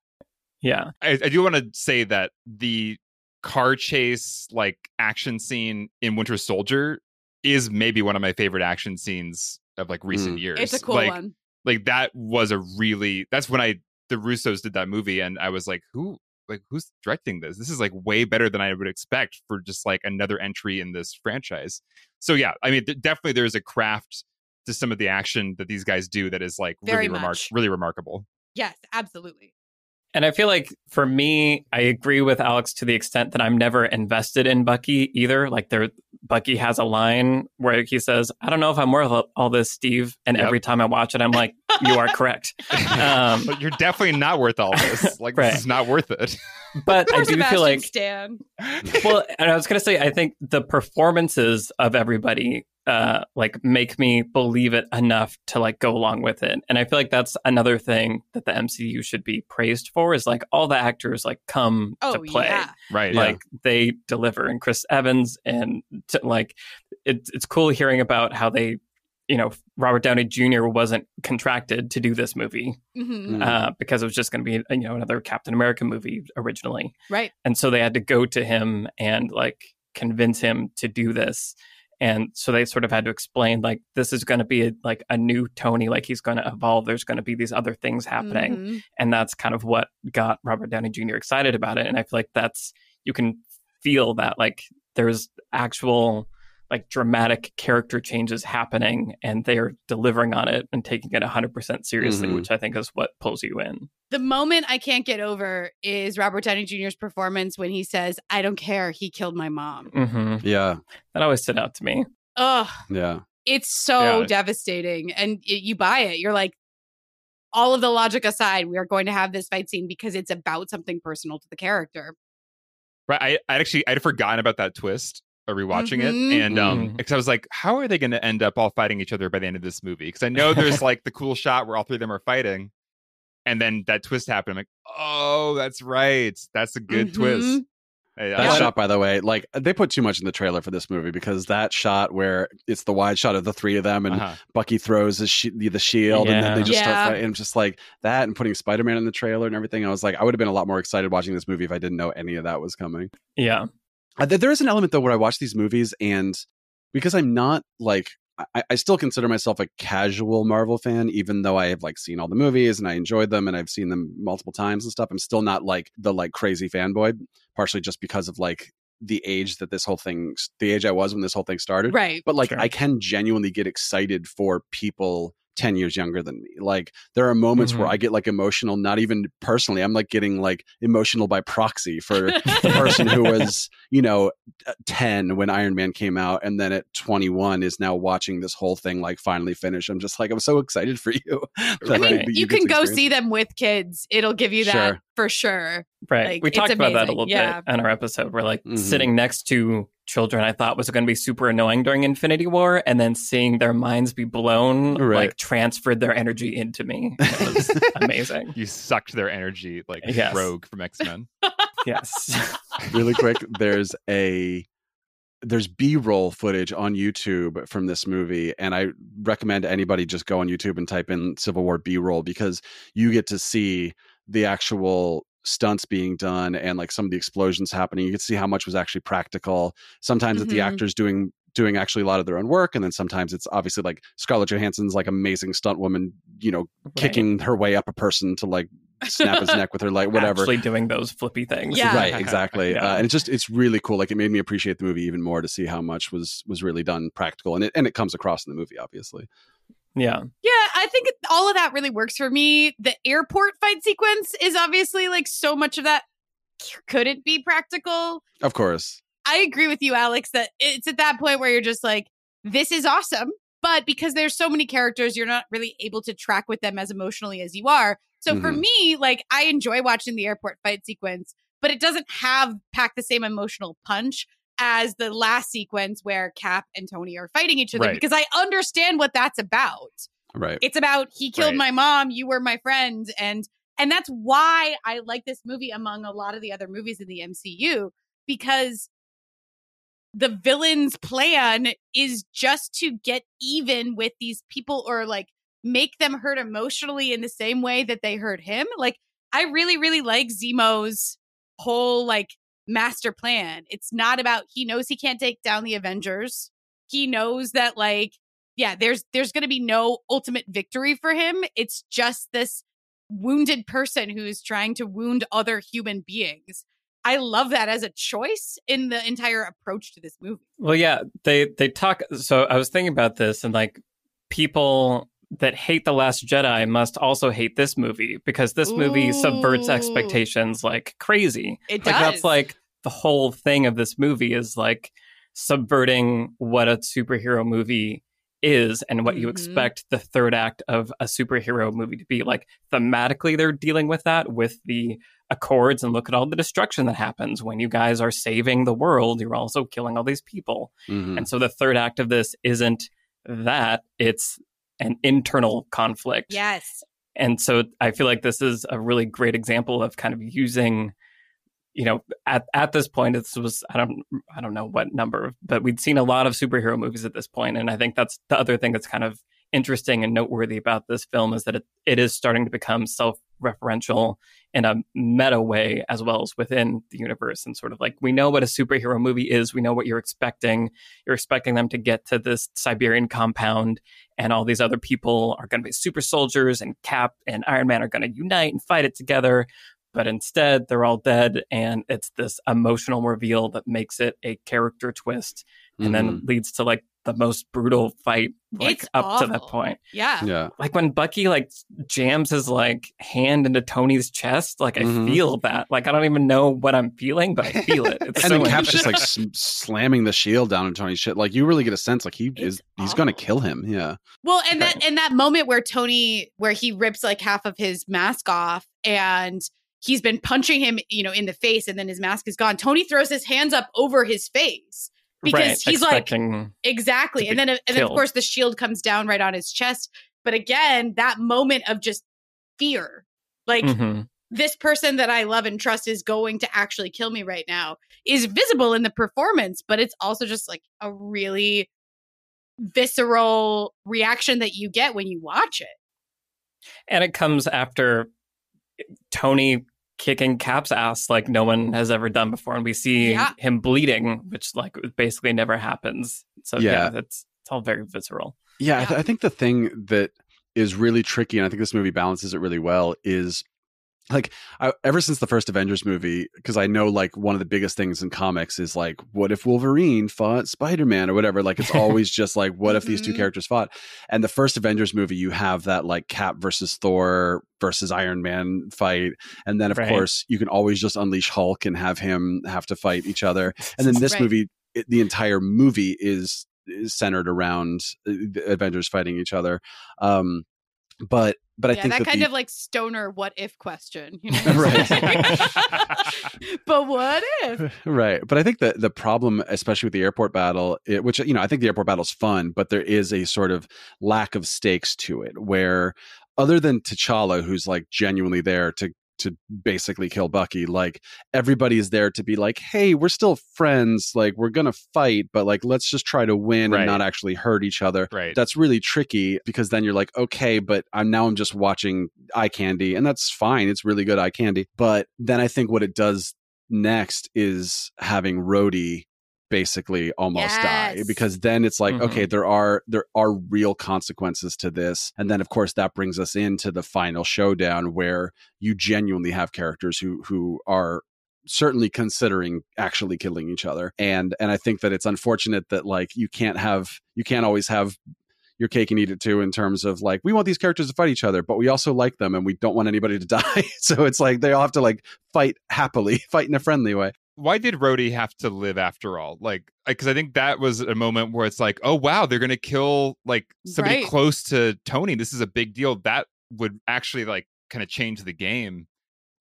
Yeah. I, I do want to say that the car chase like action scene in Winter Soldier is maybe one of my favorite action scenes of like recent Mm. years. it's a cool like, one. Like that was a really that's when I the Russos did that movie and I was like, who like who's directing this? This is like way better than I would expect for just like another entry in this franchise. So yeah, I mean th- definitely there's a craft to some of the action that these guys do that is like Very really remark really remarkable. Yes, absolutely. And I feel like for me, I agree with Alex to the extent that I'm never invested in Bucky either. Like there, Bucky has a line where he says, "I don't know if I'm worth all- all this, Steve." And Yep. every time I watch it, I'm like, "You are correct." Um, but you're definitely not worth all this. Like Right. this is not worth it. but I do Sebastian feel like Stan. well, and I was gonna say, I think the performances of everybody uh like make me believe it enough to like go along with it. And I feel like that's another thing that the MCU should be praised for is like all the actors like come Oh to play. yeah. Right. Yeah. Like they deliver and Chris Evans and t- like it's it's cool hearing about how they you know Robert Downey Jr. wasn't contracted to do this movie hmm Mm. uh, because it was just going to be you know another Captain America movie originally Right. and so they had to go to him and like convince him to do this and so they sort of had to explain like this is going to be a, like a new tony like he's going to evolve there's going to be these other things happening Mhm. and that's kind of what got robert downey jr excited about it and i feel like that's you can feel that like there's actual like dramatic character changes happening and they're delivering on it and taking it 100% seriously Mhm. which i think is what pulls you in The moment I can't get over is Robert Downey Jr.'s performance when he says, I don't care, he killed my mom. hmm Yeah, that always stood out to me Ugh, yeah. it's so Yeah. devastating. And it, you buy it. You're like, all of the logic aside, we are going to have this fight scene because it's about something personal to the character. Right. I, I actually I'd forgotten about that twist. Uh, Rewatching Mhm. it, and um, because I was like, how are they going to end up all fighting each other by the end of this movie? Because I know there's like the cool shot where all three of them are fighting, and then that twist happened. I'm like, oh, that's right. That's a good Mhm. twist. I- I That should- shot, by the way, like they put too much in the trailer for this movie because that shot where it's the wide shot of the three of them and uh-huh. Bucky throws his sh- the shield and then they just Yeah. start fighting. And just like that and putting Spider Man in the trailer and everything. I was like, I would have been a lot more excited watching this movie if I didn't know any of that was coming. yeah th- Uh, there is an element though where I watch these movies and because I'm not like I, I still consider myself a casual Marvel fan, even though I have like seen all the movies and I enjoyed them and I've seen them multiple times and stuff. I'm still not like the like crazy fanboy, partially just because of like the age that this whole thing, the age I was when this whole thing started. Right. But like Sure. I can genuinely get excited for people 10 years younger than me. Like there are moments where Mhm. I get like emotional, not even personally. I'm like getting like emotional by proxy for the person who was, you know, uh, 10 when Iron Man came out and then at 21 is now watching this whole thing like finally finish. I'm just like I'm so excited for you. I mean, like, you, get can go see them with kids. It'll give you that Sure. for sure. Right. Like, we it's talked about that a little Yeah. bit on our episode. We're like Mhm. sitting next to children, I thought was going to be super annoying during Infinity War, and then seeing their minds be blown, Right. like transferred their energy into me. It was amazing. You sucked their energy like Yes. Rogue from X Men. Yes. really quick there's a there's b-roll footage on youtube from this movie and i recommend anybody just go on youtube and type in civil war b-roll because you get to see the actual stunts being done and like some of the explosions happening you can see how much was actually practical sometimes it's the actors doing doing actually a lot of their own work and then sometimes it's obviously like scarlett johansson's like amazing stunt woman you know kicking her way up a person to like snap his neck with her like whatever Actually doing those flippy things. Yeah. right exactly Yeah. uh, and it's just it's really cool like it made me appreciate the movie even more to see how much was was really done practical and it and it comes across in the movie obviously Yeah. Yeah, I think all of that really works for me. The airport fight sequence is obviously like so much of that couldn't be practical. of course I agree with you, Alex, that it's at that point where you're just like, this is awesome. But because there's so many characters, you're not really able to track with them as emotionally as you are. So for Mhm. me, like, I enjoy watching the airport fight sequence, but it doesn't have pack the same emotional punch as the last sequence where Cap and Tony are fighting each other Right. because I understand what that's about right it's about he killed Right. my mom you were my friend and and that's why i like this movie among a lot of the other movies in the mcu because the villain's plan is just to get even with these people or like make them hurt emotionally in the same way that they hurt him like i really really like zemo's whole like master plan. It's not about he knows he can't take down the avengers. He knows that like yeah there's there's going to be no ultimate victory for him. It's just this wounded person who's trying to wound other human beings. I love that as a choice in the entire approach to this movie. Well, yeah, they they talk. So I was thinking about this, and like people that hate the Last Jedi must also hate this movie because this movie subverts expectations like crazy. it Like does that's like the whole thing of this movie is like subverting what a superhero movie is and what you Mhm. expect the third act of a superhero movie to be. Like thematically, they're dealing with that with the accords and look at all the destruction that happens when you guys are saving the world. You're also killing all these people. Mhm. And so the third act of this isn't that, it's an internal conflict. yes And so I feel like this is a really great example of kind of using, you know, at, at this point, this was, I don't, I don't know what number, but we'd seen a lot of superhero movies at this point, And I think that's the other thing that's kind of interesting and noteworthy about this film is that it, it is starting to become self referential in a meta way as well as within the universe. And sort of like we know what a superhero movie is. We know what you're expecting. You're expecting them to get to this siberian compound and all these other people are going to be super soldiers and cap and iron man are going to unite and fight it together. But instead they're all dead and it's this emotional reveal that makes it a character twist and then Mhm. leads to like the most brutal fight like It's up to that point Yeah. yeah. like when Bucky like jams his like hand into Tony's chest, like I Mhm. feel that. Like I don't even know what I'm feeling, but I feel it. It's And so then Cap's just like s- slamming the shield down on Tony's shit. Like you really get a sense like he is It's he's going to kill him. Yeah. Well, and that Right. and that moment where Tony where he rips like half of his mask off and he's been punching him, you know, in the face and then his mask is gone. Tony throws his hands up over his face. Because Right, he's like- Exactly. And then and then of course the shield comes down right on his chest. But again, that moment of just fear. Like Mhm. this person that I love and trust is going to actually kill me right now is visible in the performance, but it's also just like a really visceral reaction that you get when you watch it. and it comes after Tony kicking Cap's ass like no one has ever done before, and we see Yeah. him bleeding, which like basically never happens. So yeah, Yeah. it's it's all very visceral. Yeah, I, th- I think the thing that is really tricky, and I think this movie balances it really well, is like I, ever since the first Avengers movie, because I know like one of the biggest things in comics is like, what if Wolverine fought Spider Man or whatever? Like it's always just like, what if these two Mhm. characters fought? And the first Avengers movie, you have that like Cap versus Thor versus Iron Man fight, and then of Right. course you can always just unleash Hulk and have him have to fight each other. And then this Right. movie, it, the entire movie is, is centered around uh, the Avengers fighting each other. Um, but but I yeah, think that, that, kind the, of like stoner what if question. You know? Right. but what if? right. But I think that the problem, especially with the airport battle, it, which you know I think the airport battle's fun, but there is a sort of lack of stakes to it, where other than T'Challa, who's like genuinely there to to basically kill Bucky, like everybody is there to be like, hey, we're still friends, like we're gonna fight, but like let's just try to win Right. and not actually hurt each other. right. that's really tricky because then you're like, okay, but I'm now I'm just watching eye candy, and that's fine. It's really good eye candy. But then I think what it does next is having Rhodey basically almost die because then it's like Mhm. okay there are there are real consequences to this. And then of course that brings us into the final showdown where you genuinely have characters who who are certainly considering actually killing each other. And and i think that it's unfortunate that like you can't have you can't always have your cake and eat it too in terms of like we want these characters to fight each other but we also like them and we don't want anybody to die. So it's like they all have to like fight happily fight in a friendly way why did Rhodey have to live after all? Like, because I think that was a moment where it's like, oh wow, they're gonna kill like somebody Right. close to Tony. This is a big deal. That would actually like kind of change the game.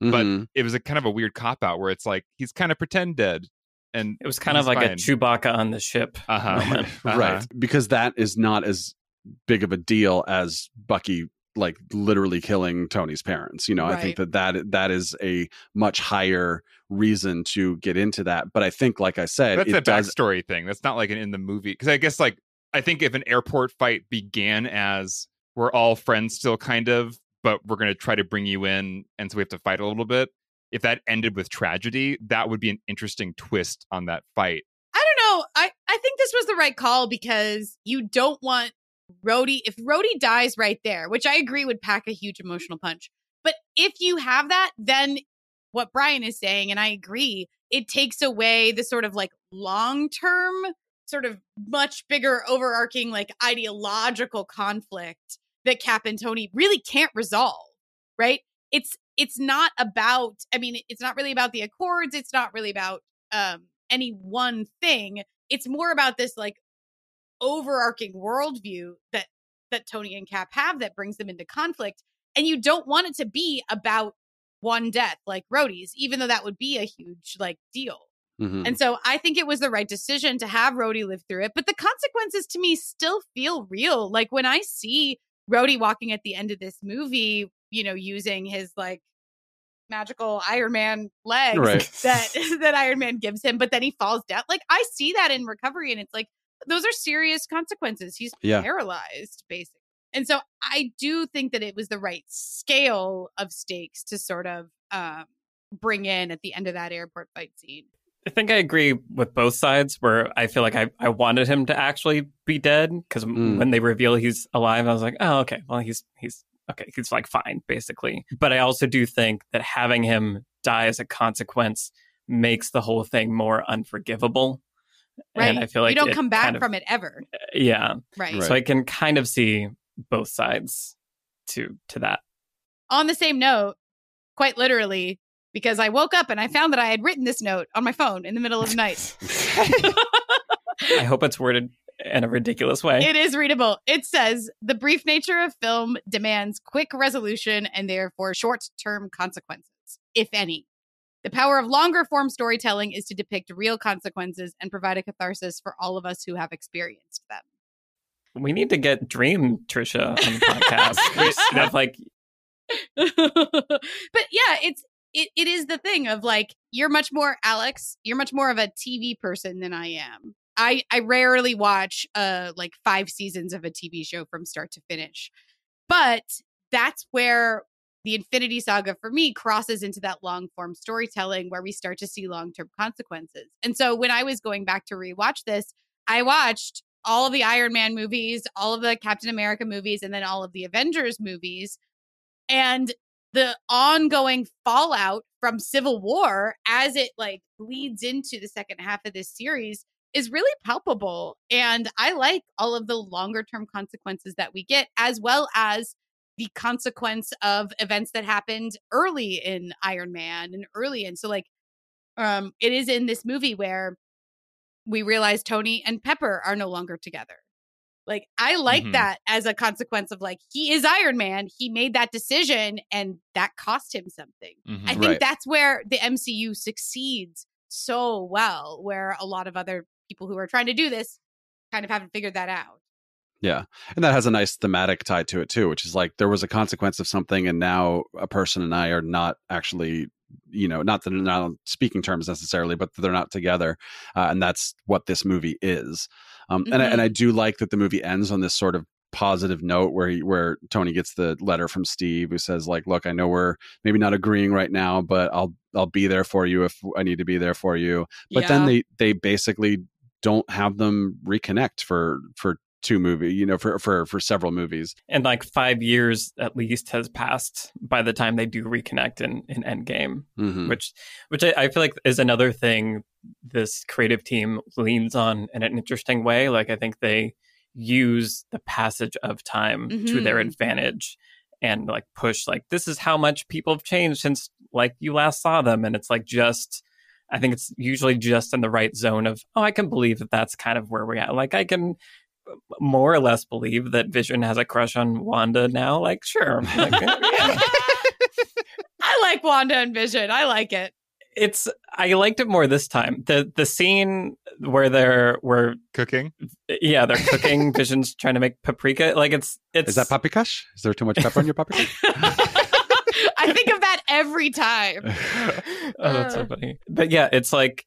But Mhm. it was a kind of a weird cop out where it's like he's kind of pretend dead, and It was kind of like a Chewbacca on the ship. uh moment. huh, right because that is not as big of a deal as bucky like literally killing tony's parents you know i think that that that is a much higher reason to get into that but i think like i said That's it a does backstory thing. That's not like an in the movie because I guess like I think if an airport fight began as we're all friends still kind of, but we're gonna try to bring you in, and so we have to fight a little bit. If that ended with tragedy, that would be an interesting twist on that fight. I don't know. I, I think this was the right call because you don't want Rhodey. If Rhodey dies right there, which I agree would pack a huge emotional punch. But if you have that, then what Brian is saying, and I agree, it takes away the sort of like long term, sort of much bigger, overarching, like ideological conflict that Cap and Tony really can't resolve, right? It's it's not about, I mean, it's not really about the Accords. It's not really about um any one thing. It's more about this like overarching worldview that that Tony and Cap have that brings them into conflict. And you don't want it to be about one death like Rhodey's, even though that would be a huge like deal. Mhm. And so I think it was the right decision to have Rhodey live through it. But the consequences to me still feel real. Like when I see Rhodey walking at the end of this movie, you know, using his like magical Iron Man legs Right. that that Iron Man gives him, but then he falls down. Like I see that in recovery, and it's like those are serious consequences. He's Yeah. paralyzed, basically. And so I do think that it was the right scale of stakes to sort of um, bring in at the end of that airport fight scene. I think I agree with both sides where I feel like I, I wanted him to actually be dead because Mm. when they reveal he's alive, I was like, oh, okay, well, he's, he's, okay, he's like fine, basically. But I also do think that having him die as a consequence makes the whole thing more unforgivable. Right. And I feel like you don't come back kind of- from it ever. Yeah. Right. Right. So I can kind of see both sides to to that. On the same note, quite literally, because I woke up and I found that I had written this note on my phone in the middle of the night. I hope it's worded in a ridiculous way. It is readable. It says the brief nature of film demands quick resolution and therefore short term consequences, if any. The power of longer form storytelling is to depict real consequences and provide a catharsis for all of us who have experienced them. we need to get Dream Trisha on the podcast. we should have like but yeah, it's it, it is the thing of like you're much more Alex, you're much more of a TV person than I am. I I rarely watch uh like 5 seasons of a TV show from start to finish. But that's where the Infinity Saga for me crosses into that long form storytelling where we start to see long term consequences. And so when I was going back to rewatch this, I watched all of the Iron Man movies, all of the Captain America movies, and then all of the Avengers movies. And the ongoing fallout from Civil War as it like bleeds into the second half of this series is really palpable. And I like all of the longer term consequences that we get, as well as the consequence of events that happened early in Iron Man and early in. So, like, um, it is in this movie where we realize Tony and Pepper are no longer together. Like, I like Mhm. that as a consequence of like, he is Iron Man. He made that decision and that cost him something. Mhm. I think Right. that's where the MCU succeeds so well, where a lot of other people who are trying to do this kind of haven't figured that out. Yeah. And that has a nice thematic tie to it too, which is like there was a consequence of something and now a person and I are not actually, you know, not that they're not on speaking terms necessarily, but they're not together. Uh, and that's what this movie is. Um, and, I, and I do like that the movie ends on this sort of positive note where he, where Tony gets the letter from Steve who says like, look, I know we're maybe not agreeing right now, but I'll, I'll be there for you if I need to be there for you. But then they, they basically don't have them reconnect for, for two movie, you know, for, for, for several movies. and like five years at least has passed by the time they do reconnect in, in Endgame. Mhm. which which I, I feel like is another thing this creative team leans on in an interesting way. Like I think they use the passage of time to their Mhm. advantage and like push like this is how much people have changed since like you last saw them and it's like just I think it's usually just in the right zone of oh I can believe that that's kind of where we're at. Like I can more or less believe that Vision has a crush on Wanda now. Like sure. Like, yeah. I like Wanda and Vision. I like it. it's I liked it more this time. The the scene where they're where Cooking. yeah, they're cooking Vision's trying to make paprika. Like it's it's Is that paprikash? Is there too much pepper on your paprika? I think of that every time. oh, that's so funny. But yeah, it's like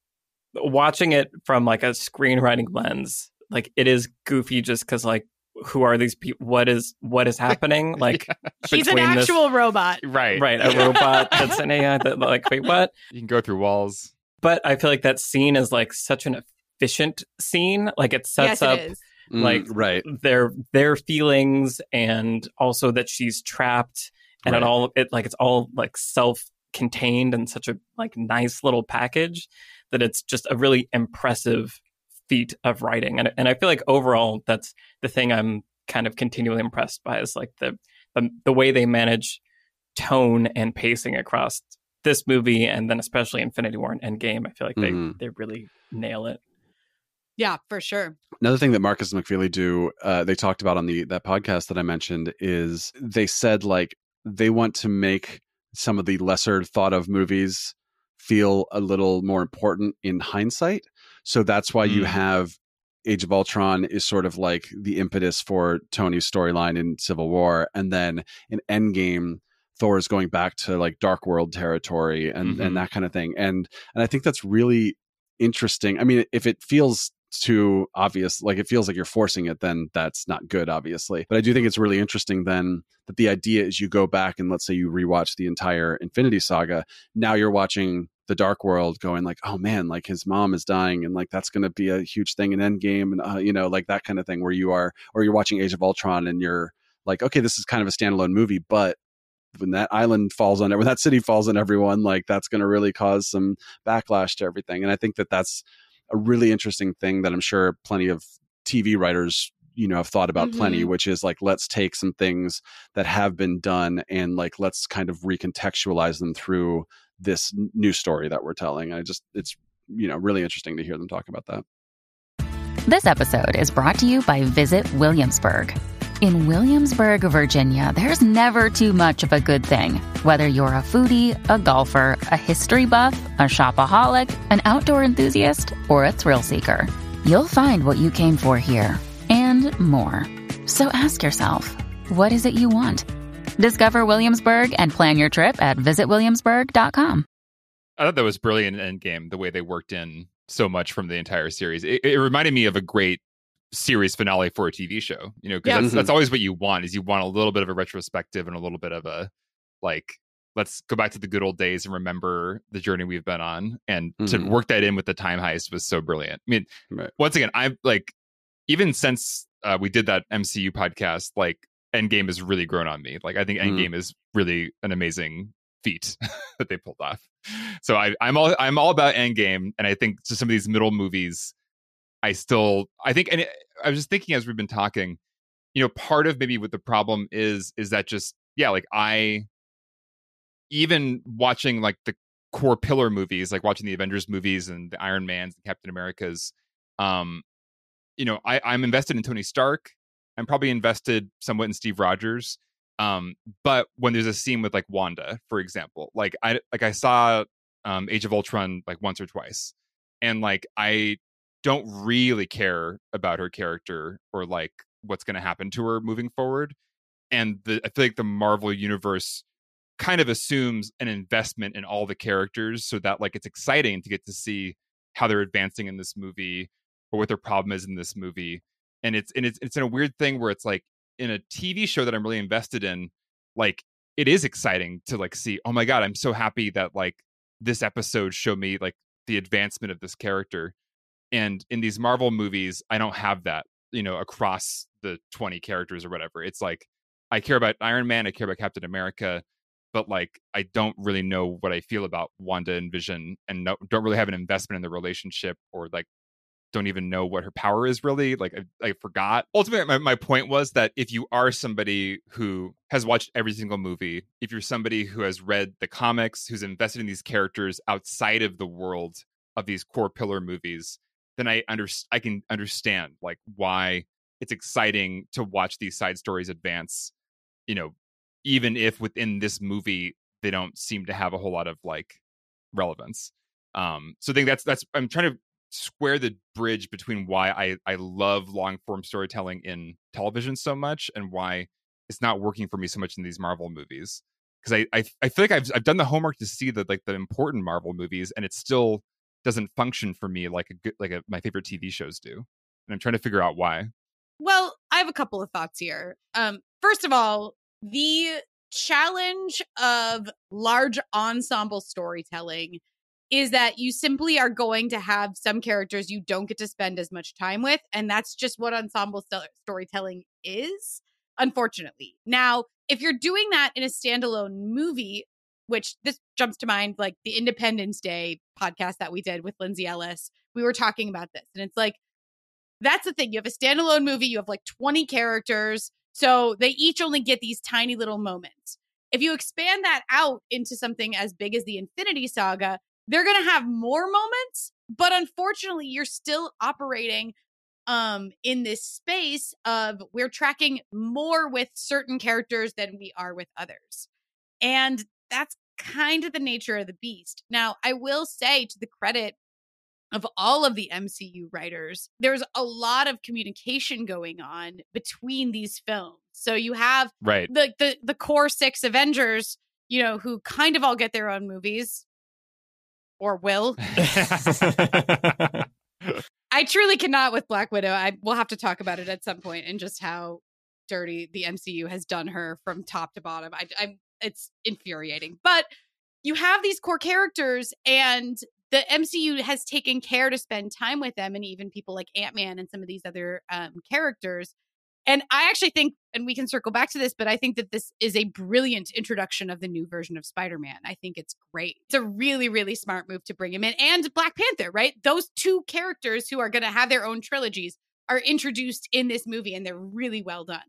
watching it from like a screenwriting lens. Like it is goofy just because like who are these people? What is what is happening? Like she's an between this- actual robot. Right. right, a robot that's an AI that like wait what? You can go through walls. But I feel like that scene is like such an efficient scene. Like it sets yes, up it is. Mm, Like, right. their their feelings and also that she's trapped and Right. it all it like it's all like self-contained and such a like nice little package that it's just a really impressive feat of writing and and I feel like overall that's the thing I'm kind of continually impressed by is like the the, the way they manage tone and pacing across this movie and then especially Infinity War and Endgame I feel like they Mhm. they really nail it Yeah, for sure. Another thing that Markus and McFeely do, uh, they talked about on the that podcast that I mentioned, is they said like they want to make some of the lesser thought of movies feel a little more important in hindsight. So that's why you Mm. have Age of Ultron is sort of like the impetus for Tony's storyline in Civil War, and then in Endgame, Thor is going back to like Dark World territory and Mhm. and that kind of thing. And and I think that's really interesting. I mean, if it feels too obvious, like it feels like you're forcing it, then that's not good, obviously. But I do think it's really interesting then that the idea is you go back and let's say you rewatch the entire Infinity Saga. Now you're watching the Dark World, going like, oh man, like his mom is dying, and like that's going to be a huge thing in Endgame, and uh, you know, like that kind of thing, where you are, or you're watching Age of Ultron, and you're like, okay, this is kind of a standalone movie, but when that island falls on it, when that city falls on everyone, like that's going to really cause some backlash to everything. And I think that that's a really interesting thing that I'm sure plenty of TV writers you know have thought about mm-hmm. plenty which is like let's take some things that have been done and like let's kind of recontextualize them through this new story that we're telling i just it's you know really interesting to hear them talk about that this episode is brought to you by visit williamsburg in williamsburg virginia there's never too much of a good thing whether you're a foodie a golfer a history buff a shopaholic an outdoor enthusiast or a thrill seeker you'll find what you came for here and more. So ask yourself, what is it you want? Discover Williamsburg and plan your trip at visitwilliamsburg.com. I thought that was brilliant in Endgame, the way they worked in so much from the entire series. It, it reminded me of a great series finale for a TV show, you know, because yeah. that's, that's always what you want is you want a little bit of a retrospective and a little bit of a like let's go back to the good old days and remember the journey we've been on and mm-hmm. to work that in with the time heist was so brilliant i mean right. once again i'm like even since uh, we did that MCU podcast, like Endgame has really grown on me. Like I think mm-hmm. Endgame mm. is really an amazing feat that they pulled off. So I, I'm all I'm all about Endgame, and I think to some of these middle movies, I still I think, and it, I was just thinking as we've been talking, you know, part of maybe what the problem is is that just yeah, like I even watching like the core pillar movies, like watching the Avengers movies and the Iron Mans, and Captain Americas, um, you know, I, I'm invested in Tony Stark. I'm probably invested somewhat in Steve Rogers. Um, but when there's a scene with like Wanda, for example, like I like I saw um, Age of Ultron like once or twice, and like I don't really care about her character or like what's going to happen to her moving forward. And the, I feel like the Marvel universe kind of assumes an investment in all the characters so that like it's exciting to get to see how they're advancing in this movie or what their problem is in this movie. And it's and it's it's in a weird thing where it's like in a TV show that I'm really invested in, like it is exciting to like see, oh my God, I'm so happy that like this episode showed me like the advancement of this character. And in these Marvel movies, I don't have that, you know, across the 20 characters or whatever. It's like I care about Iron Man, I care about Captain America, but like I don't really know what I feel about Wanda and Vision and no, don't really have an investment in the relationship or like don't even know what her power is really. Like I, I forgot. Ultimately, my, my point was that if you are somebody who has watched every single movie, if you're somebody who has read the comics, who's invested in these characters outside of the world of these core pillar movies, then I under I can understand like why it's exciting to watch these side stories advance. You know, even if within this movie they don't seem to have a whole lot of like relevance. Um, so I think that's that's I'm trying to square the bridge between why I, I love long form storytelling in television so much and why it's not working for me so much in these Marvel movies. Because I, I I feel like I've I've done the homework to see the like the important Marvel movies and it still doesn't function for me like a good like a, my favorite TV shows do. And I'm trying to figure out why. Well, I have a couple of thoughts here. Um, first of all, the challenge of large ensemble storytelling is that you simply are going to have some characters you don't get to spend as much time with. And that's just what ensemble st- storytelling is, unfortunately. Now, if you're doing that in a standalone movie, which this jumps to mind, like the Independence Day podcast that we did with Lindsay Ellis, we were talking about this. And it's like, that's the thing. You have a standalone movie, you have like 20 characters. So they each only get these tiny little moments. If you expand that out into something as big as the Infinity Saga, they're going to have more moments, but unfortunately, you're still operating um in this space of we're tracking more with certain characters than we are with others. And that's kind of the nature of the beast. Now, I will say to the credit of all of the MCU writers, there's a lot of communication going on between these films. So you have right. the the the core 6 Avengers, you know, who kind of all get their own movies or will. I truly cannot with Black Widow. I will have to talk about it at some point and just how dirty the MCU has done her from top to bottom. I, I'm it's infuriating. But you have these core characters, and the MCU has taken care to spend time with them, and even people like Ant Man and some of these other um, characters. And I actually think, and we can circle back to this, but I think that this is a brilliant introduction of the new version of Spider Man. I think it's great. It's a really, really smart move to bring him in. And Black Panther, right? Those two characters who are going to have their own trilogies are introduced in this movie, and they're really well done.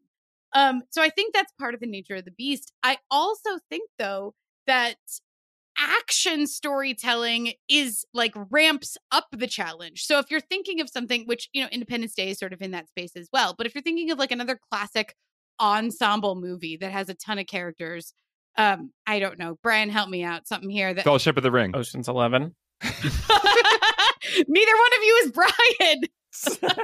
Um, so I think that's part of the nature of the beast. I also think, though, that action storytelling is like ramps up the challenge. So if you're thinking of something which, you know, Independence Day is sort of in that space as well, but if you're thinking of like another classic ensemble movie that has a ton of characters, um, I don't know. Brian, help me out. Something here that Fellowship of the Ring. Ocean's Eleven. Neither one of you is Brian.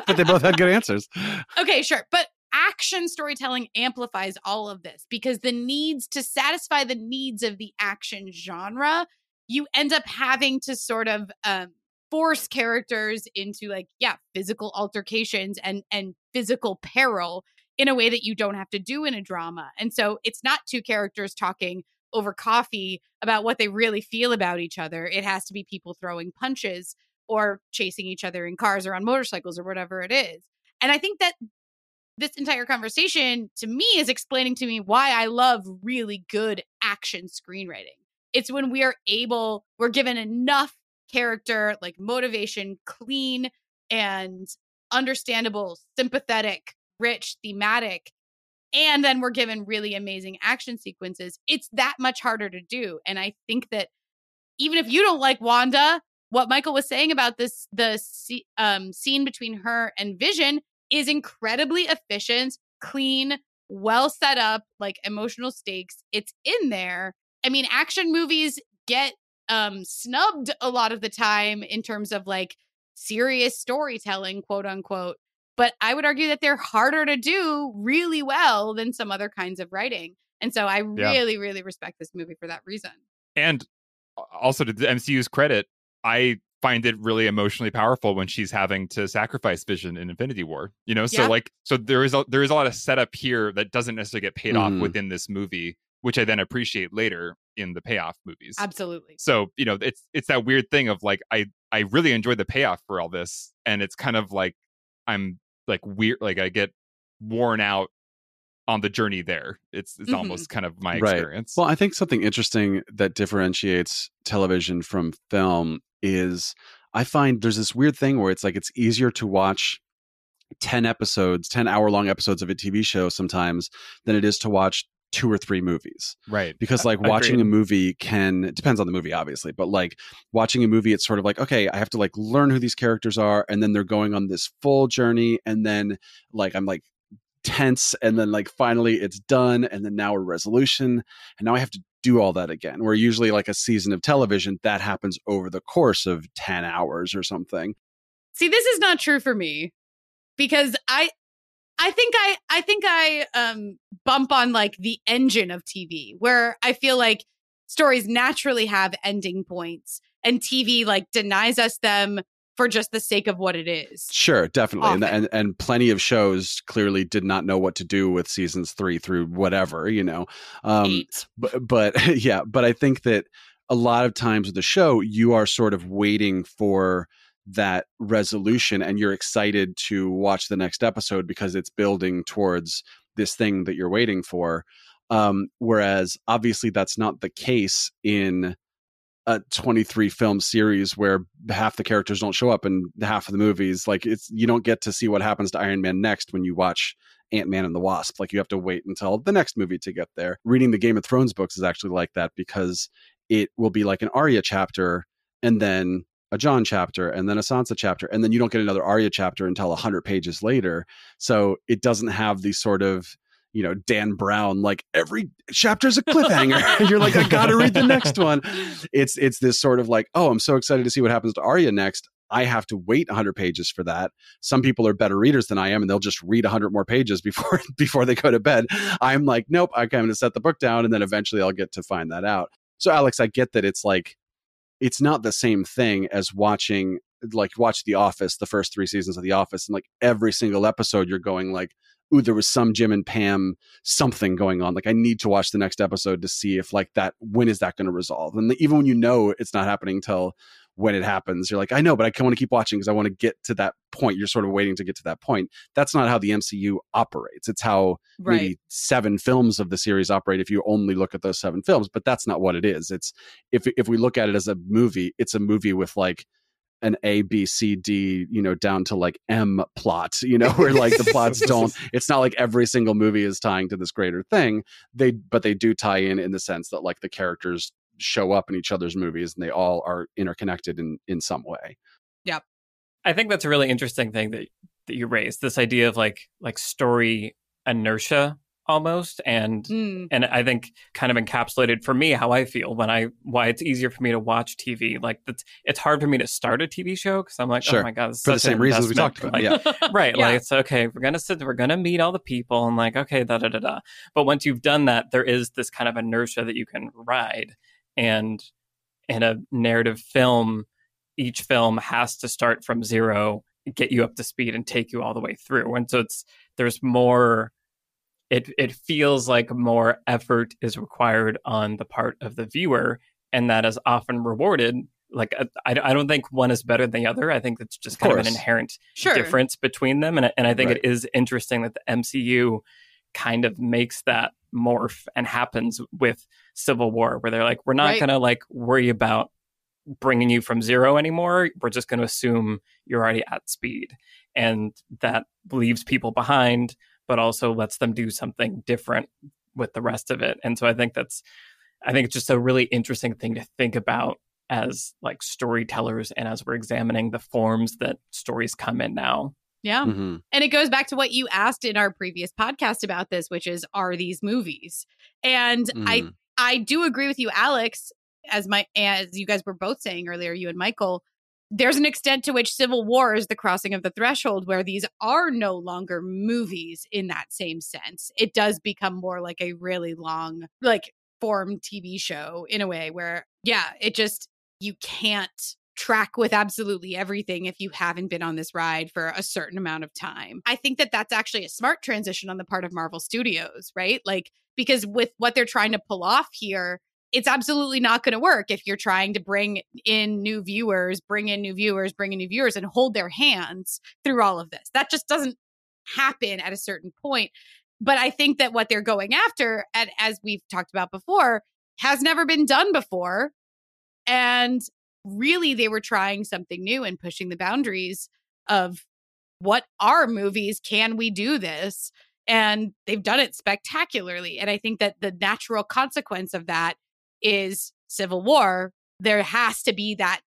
but they both had good answers. Okay, sure. But action storytelling amplifies all of this because the needs to satisfy the needs of the action genre, you end up having to sort of um, force characters into like yeah physical altercations and and physical peril in a way that you don't have to do in a drama. And so it's not two characters talking over coffee about what they really feel about each other. It has to be people throwing punches or chasing each other in cars or on motorcycles or whatever it is. And i think that this entire conversation to me is explaining to me why I love really good action screenwriting. It's when we are able, we're given enough character, like motivation, clean and understandable, sympathetic, rich, thematic, and then we're given really amazing action sequences. It's that much harder to do. And I think that even if you don't like Wanda, what Michael was saying about this, the um, scene between her and Vision is incredibly efficient, clean, well set up, like emotional stakes. It's in there. I mean, action movies get um snubbed a lot of the time in terms of like serious storytelling, quote unquote. But I would argue that they're harder to do really well than some other kinds of writing. And so I Yeah. really, really respect this movie for that reason. And also to the MCU's credit, I find it really emotionally powerful when she's having to sacrifice Vision in Infinity War. You know, so Yeah. like so there is a there is a lot of setup here that doesn't necessarily get paid off Mhm. within this movie, which I then appreciate later in the payoff movies. Absolutely. So, you know, it's it's that weird thing of like I I really enjoy the payoff for all this and it's kind of like I'm like weird like I get worn out on the journey there. It's it's Mhm. almost kind of my Right. experience. Well, I think something interesting that differentiates television from film is I find there's this weird thing where it's like it's easier to watch 10 episodes, 10 hour long episodes of a TV show sometimes than it is to watch two or three movies right. because like Agreed. watching a movie can it depends on the movie obviously but like watching a movie it's sort of like okay i have to like learn who these characters are and then they're going on this full journey and then like i'm like tense and then like finally it's done and then now a resolution and now i have to do all that again where usually like a season of television that happens over the course of 10 hours or something. See, this is not true for me because I I think I I think I um bump on like the engine of TV where I feel like stories naturally have ending points and TV like denies us them for just the sake of what it is. Sure, definitely, and, and and plenty of shows clearly did not know what to do with seasons three through whatever you know. Um, Eight. but but yeah, but I think that a lot of times with the show, you are sort of waiting for that resolution, and you're excited to watch the next episode because it's building towards this thing that you're waiting for. Um, whereas obviously that's not the case in a 23 film series where half the characters don't show up in half of the movies like it's you don't get to see what happens to iron man next when you watch ant-man and the wasp. Like you have to wait until the next movie to get there. Reading the game of thrones books is actually like that because it will be like an Arya chapter and then a Jon chapter and then a Sansa chapter and then you don't get another Arya chapter until 100 pages later. So it doesn't have the sort of you know Dan Brown like every chapter's a cliffhanger. You're like I got to read the next one. It's it's this sort of like oh i'm so excited to see what happens to arya next. I have to wait 100 pages for that. Some people are better readers than i am and they'll just read 100 more pages before before they go to bed. I'm like nope i'm going to set the book down and then eventually i'll get to find that out. So alex i get that it's like it's not the same thing as watching like watch The Office, the first three seasons of The Office, and like every single episode, you're going like, ooh, there was some Jim and Pam something going on. Like I need to watch the next episode to see if like that when is that going to resolve. And even when you know it's not happening till when it happens, you're like, I know, but I want to keep watching because I want to get to that point. You're sort of waiting to get to that point. That's not how the MCU operates. It's how Right. maybe seven films of the series operate if you only look at those seven films. But that's not what it is. It's if if we look at it as a movie, it's a movie with like an A, B, C, D, you know, down to like M plot, you know, where like the plots don't, it's not like every single movie is tying to this greater thing. They, but they do tie in in the sense that like the characters show up in each other's movies and they all are interconnected in, in some way. Yeah. I think that's a really interesting thing that that you raised. This idea of like like story inertia almost and Mm. and I think kind of encapsulated for me how I feel when I why it's easier for me to watch TV. Like it's it's hard for me to start a TV show because I'm like, Sure. oh my god, this For the same reasons we talked about. Like, Yeah. right. Yeah. Like it's okay. We're gonna sit. We're gonna meet all the people and like okay, da da da da. But once you've done that, there is this kind of inertia that you can ride, and in a narrative film, each film has to start from zero, get you up to speed, and take you all the way through. And so it's there's more. It it feels like more effort is required on the part of the viewer, and that is often rewarded. Like uh, I, I don't think one is better than the other. I think it's just Of kind of an inherent Sure. difference between them. And, I- and I think Right. it is interesting that the MCU kind of makes that morph and happens with Civil War, where they're like, we're not Right. going to like worry about bringing you from zero anymore. We're just going to assume you're already at speed. And that leaves people behind, but also lets them do something different with the rest of it. And so I think that's, I think it's just a really interesting thing to think about as like storytellers and as we're examining the forms that stories come in now. Yeah. Mhm. And it goes back to what you asked in our previous podcast about this, which is are these movies? And I Mhm. I do agree with you, Alex, as my as you guys were both saying earlier, you and Michael. There's an extent to which Civil War is the crossing of the threshold where these are no longer movies in that same sense. It does become more like a really long, like form TV show in a way where, yeah, it just you can't track with absolutely everything if you haven't been on this ride for a certain amount of time. I think that that's actually a smart transition on the part of Marvel Studios, right? Like because with what they're trying to pull off here, it's absolutely not going to work if you're trying to bring in new viewers, bring in new viewers, bring in new viewers and hold their hands through all of this. That just doesn't happen at a certain point. But I think that what they're going after, and as we've talked about before, has never been done before. And really, they were trying something new and pushing the boundaries of what are movies? Can we do this? And they've done it spectacularly. And I think that the natural consequence of that is Civil War. There has to be that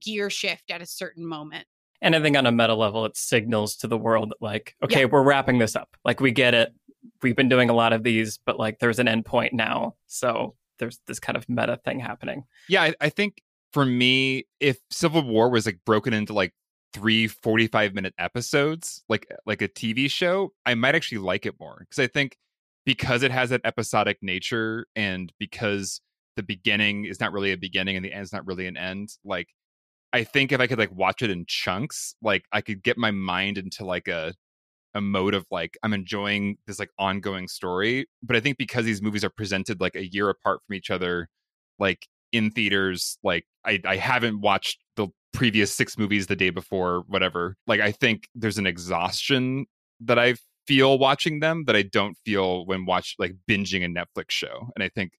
gear shift at a certain moment. And I think on a meta level, it signals to the world that, like, okay, Yeah. we're wrapping this up. Like, we get it. We've been doing a lot of these, but like, there's an end point now. So there's this kind of meta thing happening. Yeah, I, I think for me, if Civil War was like broken into like three 45 minute episodes, like like a TV show, I might actually like it more. Because I think because it has that episodic nature and because the beginning is not really a beginning and the end is not really an end, like I think if I could like watch it in chunks, like I could get my mind into like a a mode of like I'm enjoying this like ongoing story. But I think because these movies are presented like a year apart from each other, like in theaters, like I, I haven't watched the previous six movies the day before, whatever. Like I think there's an exhaustion that I feel watching them that I don't feel when watch like binging a Netflix show. And I think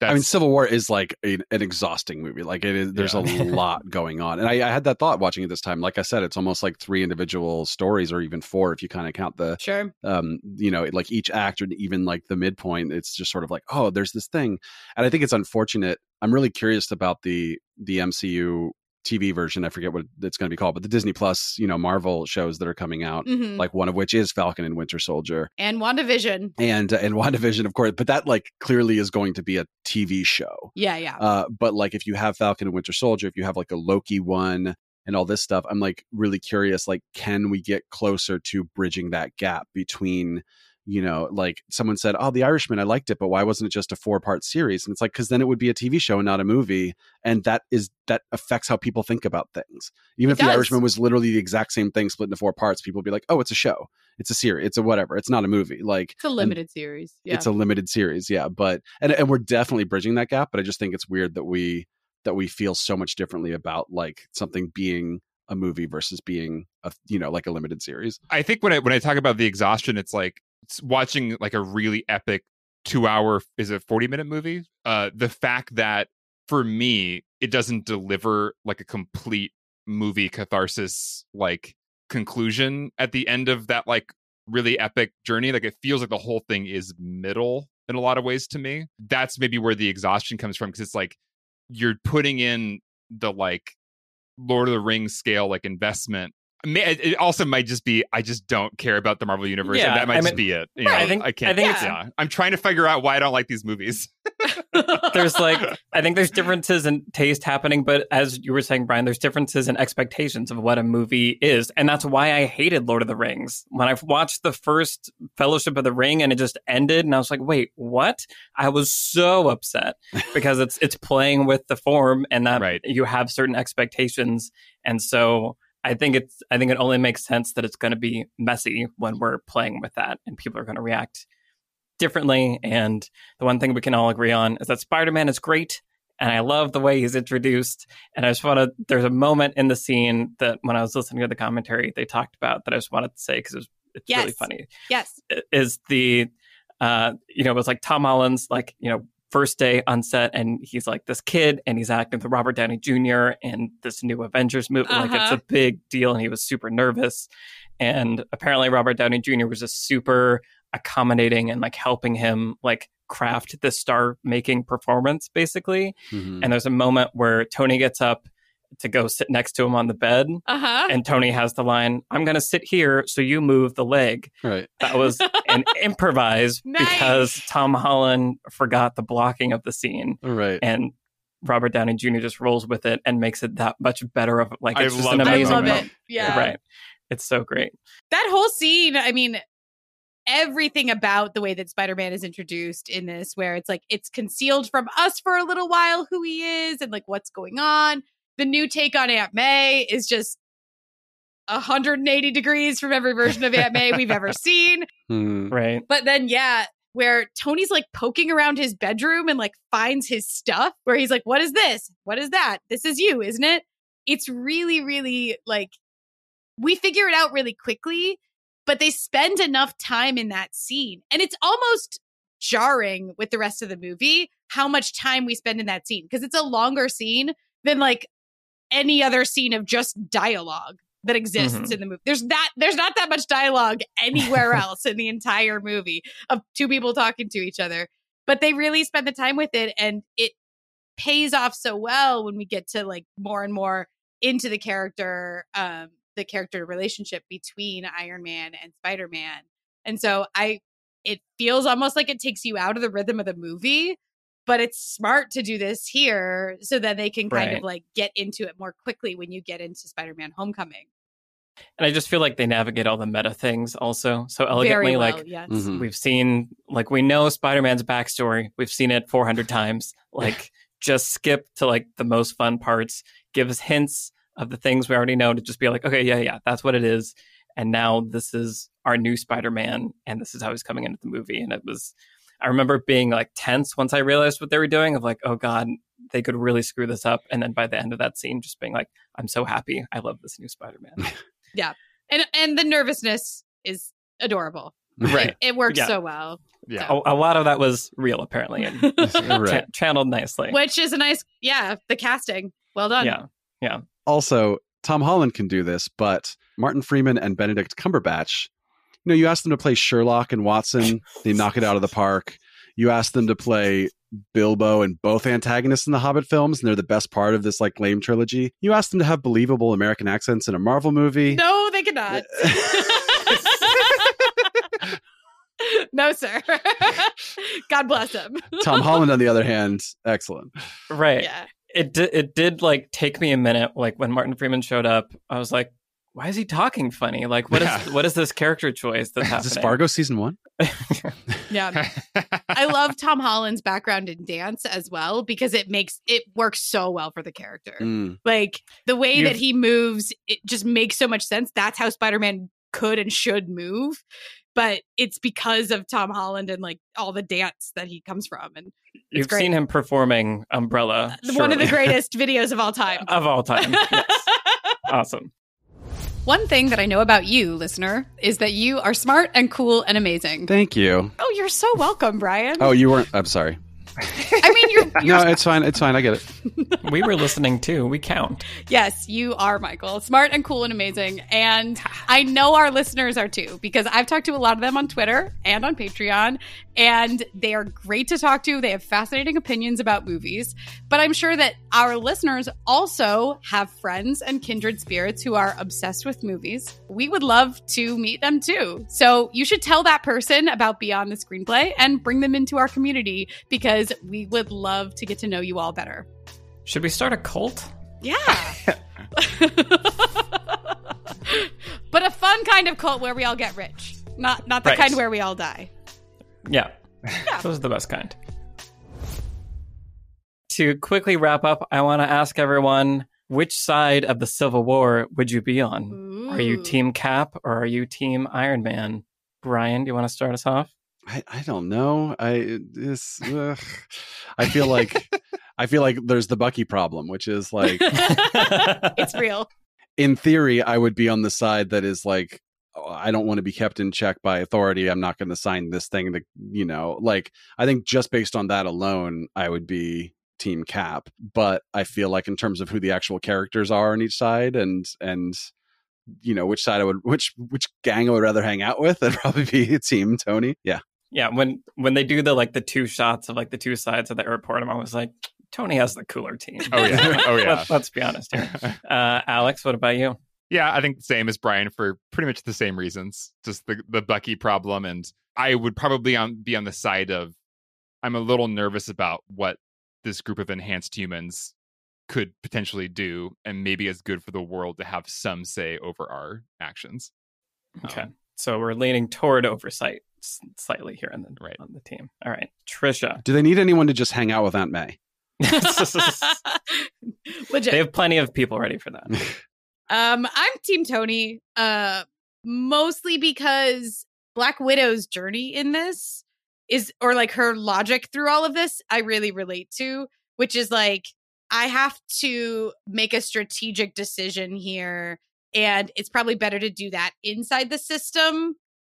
that's I mean, Civil War is like a, an exhausting movie. Like it is, there's Yeah. a lot going on, and I, I had that thought watching it this time. Like I said, it's almost like three individual stories, or even four if you kind of count the, Sure. um, you know, like each act or even like the midpoint. It's just sort of like, oh, there's this thing, and I think it's unfortunate. I'm really curious about the the MCU TV version. I forget what it's going to be called, but the Disney Plus, you know, Marvel shows that are coming out. hmm Like one of which is Falcon and Winter Soldier, And WandaVision. and uh, and WandaVision, of course. But that like clearly is going to be a TV show. Yeah, yeah. Uh, but like if you have Falcon and Winter Soldier, if you have like a Loki one and all this stuff, I'm like really curious. Like, can we get closer to bridging that gap between you know, like someone said, "Oh, The Irishman, I liked it, but why wasn't it just a four-part series?" And it's like because then it would be a TV show and not a movie, and that is that affects how people think about things. Even It if The. Irishman was literally the exact same thing split into four parts, people would be like, "Oh, it's a show, it's a series, it's a whatever, it's not a movie." Like It's a limited series. Yeah. it's a limited series, yeah. But and and we're definitely bridging that gap. But I just think it's weird that we that we feel so much differently about like something being a movie versus being a you know like a limited series. I think when I when I talk about the exhaustion, it's like it's watching like a really epic two hour is a 40 minute movie. Uh the fact that for me it doesn't deliver like a complete movie catharsis like conclusion at the end of that like really epic journey. Like it feels like the whole thing is middle in a lot of ways to me. That's maybe where the exhaustion comes from because it's like you're putting in the like Lord of the Rings scale like investment. It also might just be I just don't care about the Marvel universe, Yeah, and that might I just be it. You know, I think- I can't. I think it's- yeah, I'm trying to figure out why I don't like these movies. there's like I think there's differences in taste happening, but as you were saying, Brian, there's differences in expectations of what a movie is, and that's why I hated Lord of the Rings. When I watched the first Fellowship of the Ring and it just ended, and I was like, "Wait, what?" I was so upset because it's it's playing with the form, and that Right. you have certain expectations, and so. I think it's. I think it only makes sense that it's going to be messy when we're playing with that, and people are going to react differently. And the one thing we can all agree on is that Spider Man is great. And I love the way he's introduced. And I just want to, there's a moment in the scene that when I was listening to the commentary, they talked about that I just wanted to say because it was, it's really funny. yes. Is the, uh, you know, it was like Tom Holland's like, you know, first day on set and he's like this kid and he's acting with Robert Downey Jr. in this new Avengers movie. Like it's Uh-huh. a big deal and he was super nervous. And apparently Robert Downey Jr. was just super accommodating and like helping him like craft this star making performance basically. Mhm. And there's a moment where Tony gets up to go sit next to him on the bed Uh huh. and Tony has the line, I'm going to sit here so you move the leg. right. That was an improvise Nice. because Tom Holland forgot the blocking of the scene Right. and Robert Downey Jr. just rolls with it and makes it that much better of like I it's just love an that I amazing love moment. it. Yeah. Right. It's so great. that whole scene i mean everything about the way that spider-man is introduced in this where it's like it's concealed from us for a little while who he is and like what's going on the new take on aunt may is just 180 degrees from every version of aunt may we've ever seen. Mhm. Right. but then yeah where tony's like poking around his bedroom and like finds his stuff where he's like what is this? What is that? This is you isn't it? It's really really like we figure it out really quickly but they spend enough time in that scene. And it's almost jarring with the rest of the movie how much time we spend in that scene because it's a longer scene than like any other scene of just dialogue that exists Mhm. in the movie. There's that there's not that much dialogue anywhere else in the entire movie of two people talking to each other. But they really spend the time with it and it pays off so well when we get to like more and more into the character um the character relationship between Iron Man and Spider-Man. And so I it feels almost like it takes you out of the rhythm of the movie, but it's smart to do this here so that they can kind Right. of like get into it more quickly when you get into Spider-Man Homecoming. And I just feel like they navigate all the meta things also so elegantly. Well, like yes. Mhm. we've seen, like we know Spider-Man's backstory. We've seen it 400 times. Like just skip to like the most fun parts. Give us hints of the things we already know to just be like, okay, yeah, yeah, that's what it is. And now this is our new Spider-Man, and this is how he's coming into the movie. And it was, I remember being like tense once I realized what they were doing. Of like, oh god, they could really screw this up. And then by the end of that scene, just being like, I'm so happy. I love this new Spider-Man. Yeah. And and the nervousness is adorable. right. It, it works Yeah. so well. Yeah. A, a lot of that was real, apparently, and right. cha- channeled nicely. Which is a nice yeah, the casting. Well done. Yeah. Yeah. also Tom Holland can do this, but Martin Freeman and Benedict Cumberbatch, you know, you ask them to play Sherlock and Watson, they knock it out of the park. You ask them to play Bilbo and both antagonists in the Hobbit films, and they're the best part of this like lame trilogy. You ask them to have believable American accents in a Marvel movie. No, they cannot. no, sir. God bless him. Tom Holland, on the other hand, excellent. Right. Yeah. It did. It did like take me a minute. Like when Martin Freeman showed up, I was like, why is he talking funny? Like, what is Yeah. what is this character choice that's Is happening? this Fargo season one? Yeah. I love Tom Holland's background in dance as well because it makes it works so well for the character. Mm. Like the way that You've- he moves, it just makes so much sense. That's how Spider Man could and should move. But it's because of Tom Holland and like all the dance that he comes from. And You've great. seen him performing Umbrella, one of the greatest videos of all time. of all time. Yes. awesome. One thing that I know about you, listener, is that you are smart and cool and amazing. Thank you. Oh, you're so welcome, Brian. Oh, you weren't. I'm sorry. I mean, you're, No, you're it's fine. It's fine. I get it. We were listening too. We count. yes, you are, Michael. Smart and cool and amazing. And I know our listeners are too, because I've talked to a lot of them on Twitter and on Patreon, and they are great to talk to. They have fascinating opinions about movies. But I'm sure that our listeners also have friends and kindred spirits who are obsessed with movies. We would love to meet them too. So you should tell that person about Beyond the Screenplay and bring them into our community because we would love to get to know you all better. Should we start a cult? Yeah. but a fun kind of cult where we all get rich. Not not the Right. kind where we all die. Yeah. Those are the best kind. To quickly wrap up, I want to ask everyone which side of the Civil War would you be on? Are you Team Cap or are you Team Iron Man? Brian, do you want to start us off? I, I don't know. I this ugh. I feel like I feel like there's the Bucky problem, which is like it's real. in theory I would be on the side that is like oh, I don't want to be kept in check by authority. I'm not going to sign this thing that you know, like I think just based on that alone I would be team cap, but I feel like in terms of who the actual characters are on each side and and you know which side I would which which gang I would rather hang out with, that'd probably be team Tony. Yeah. Yeah, when when they do the like the two shots of like the two sides of the airport, I'm always like, Tony has the cooler team. Oh, yeah. Oh, yeah. Let, us be honest here. Uh, Alex, what about you? Yeah, I think the same as Brian for pretty much the same reasons. Just the the Bucky problem, and I would probably on, be on the side of I'm a little nervous about what this group of enhanced humans could potentially do, and maybe it's good for the world to have some say over our actions. Okay, Um, so we're leaning toward oversight slightly here on the Right. on the team. All right, Trisha. Do they need anyone to just hang out with Aunt May? Legit. they have plenty of people ready for that. Um, I'm Team Tony, uh, mostly because Black Widow's journey in this is, or like her logic through all of this, I really relate to, which is like, I have to make a strategic decision here, and it's probably better to do that inside the system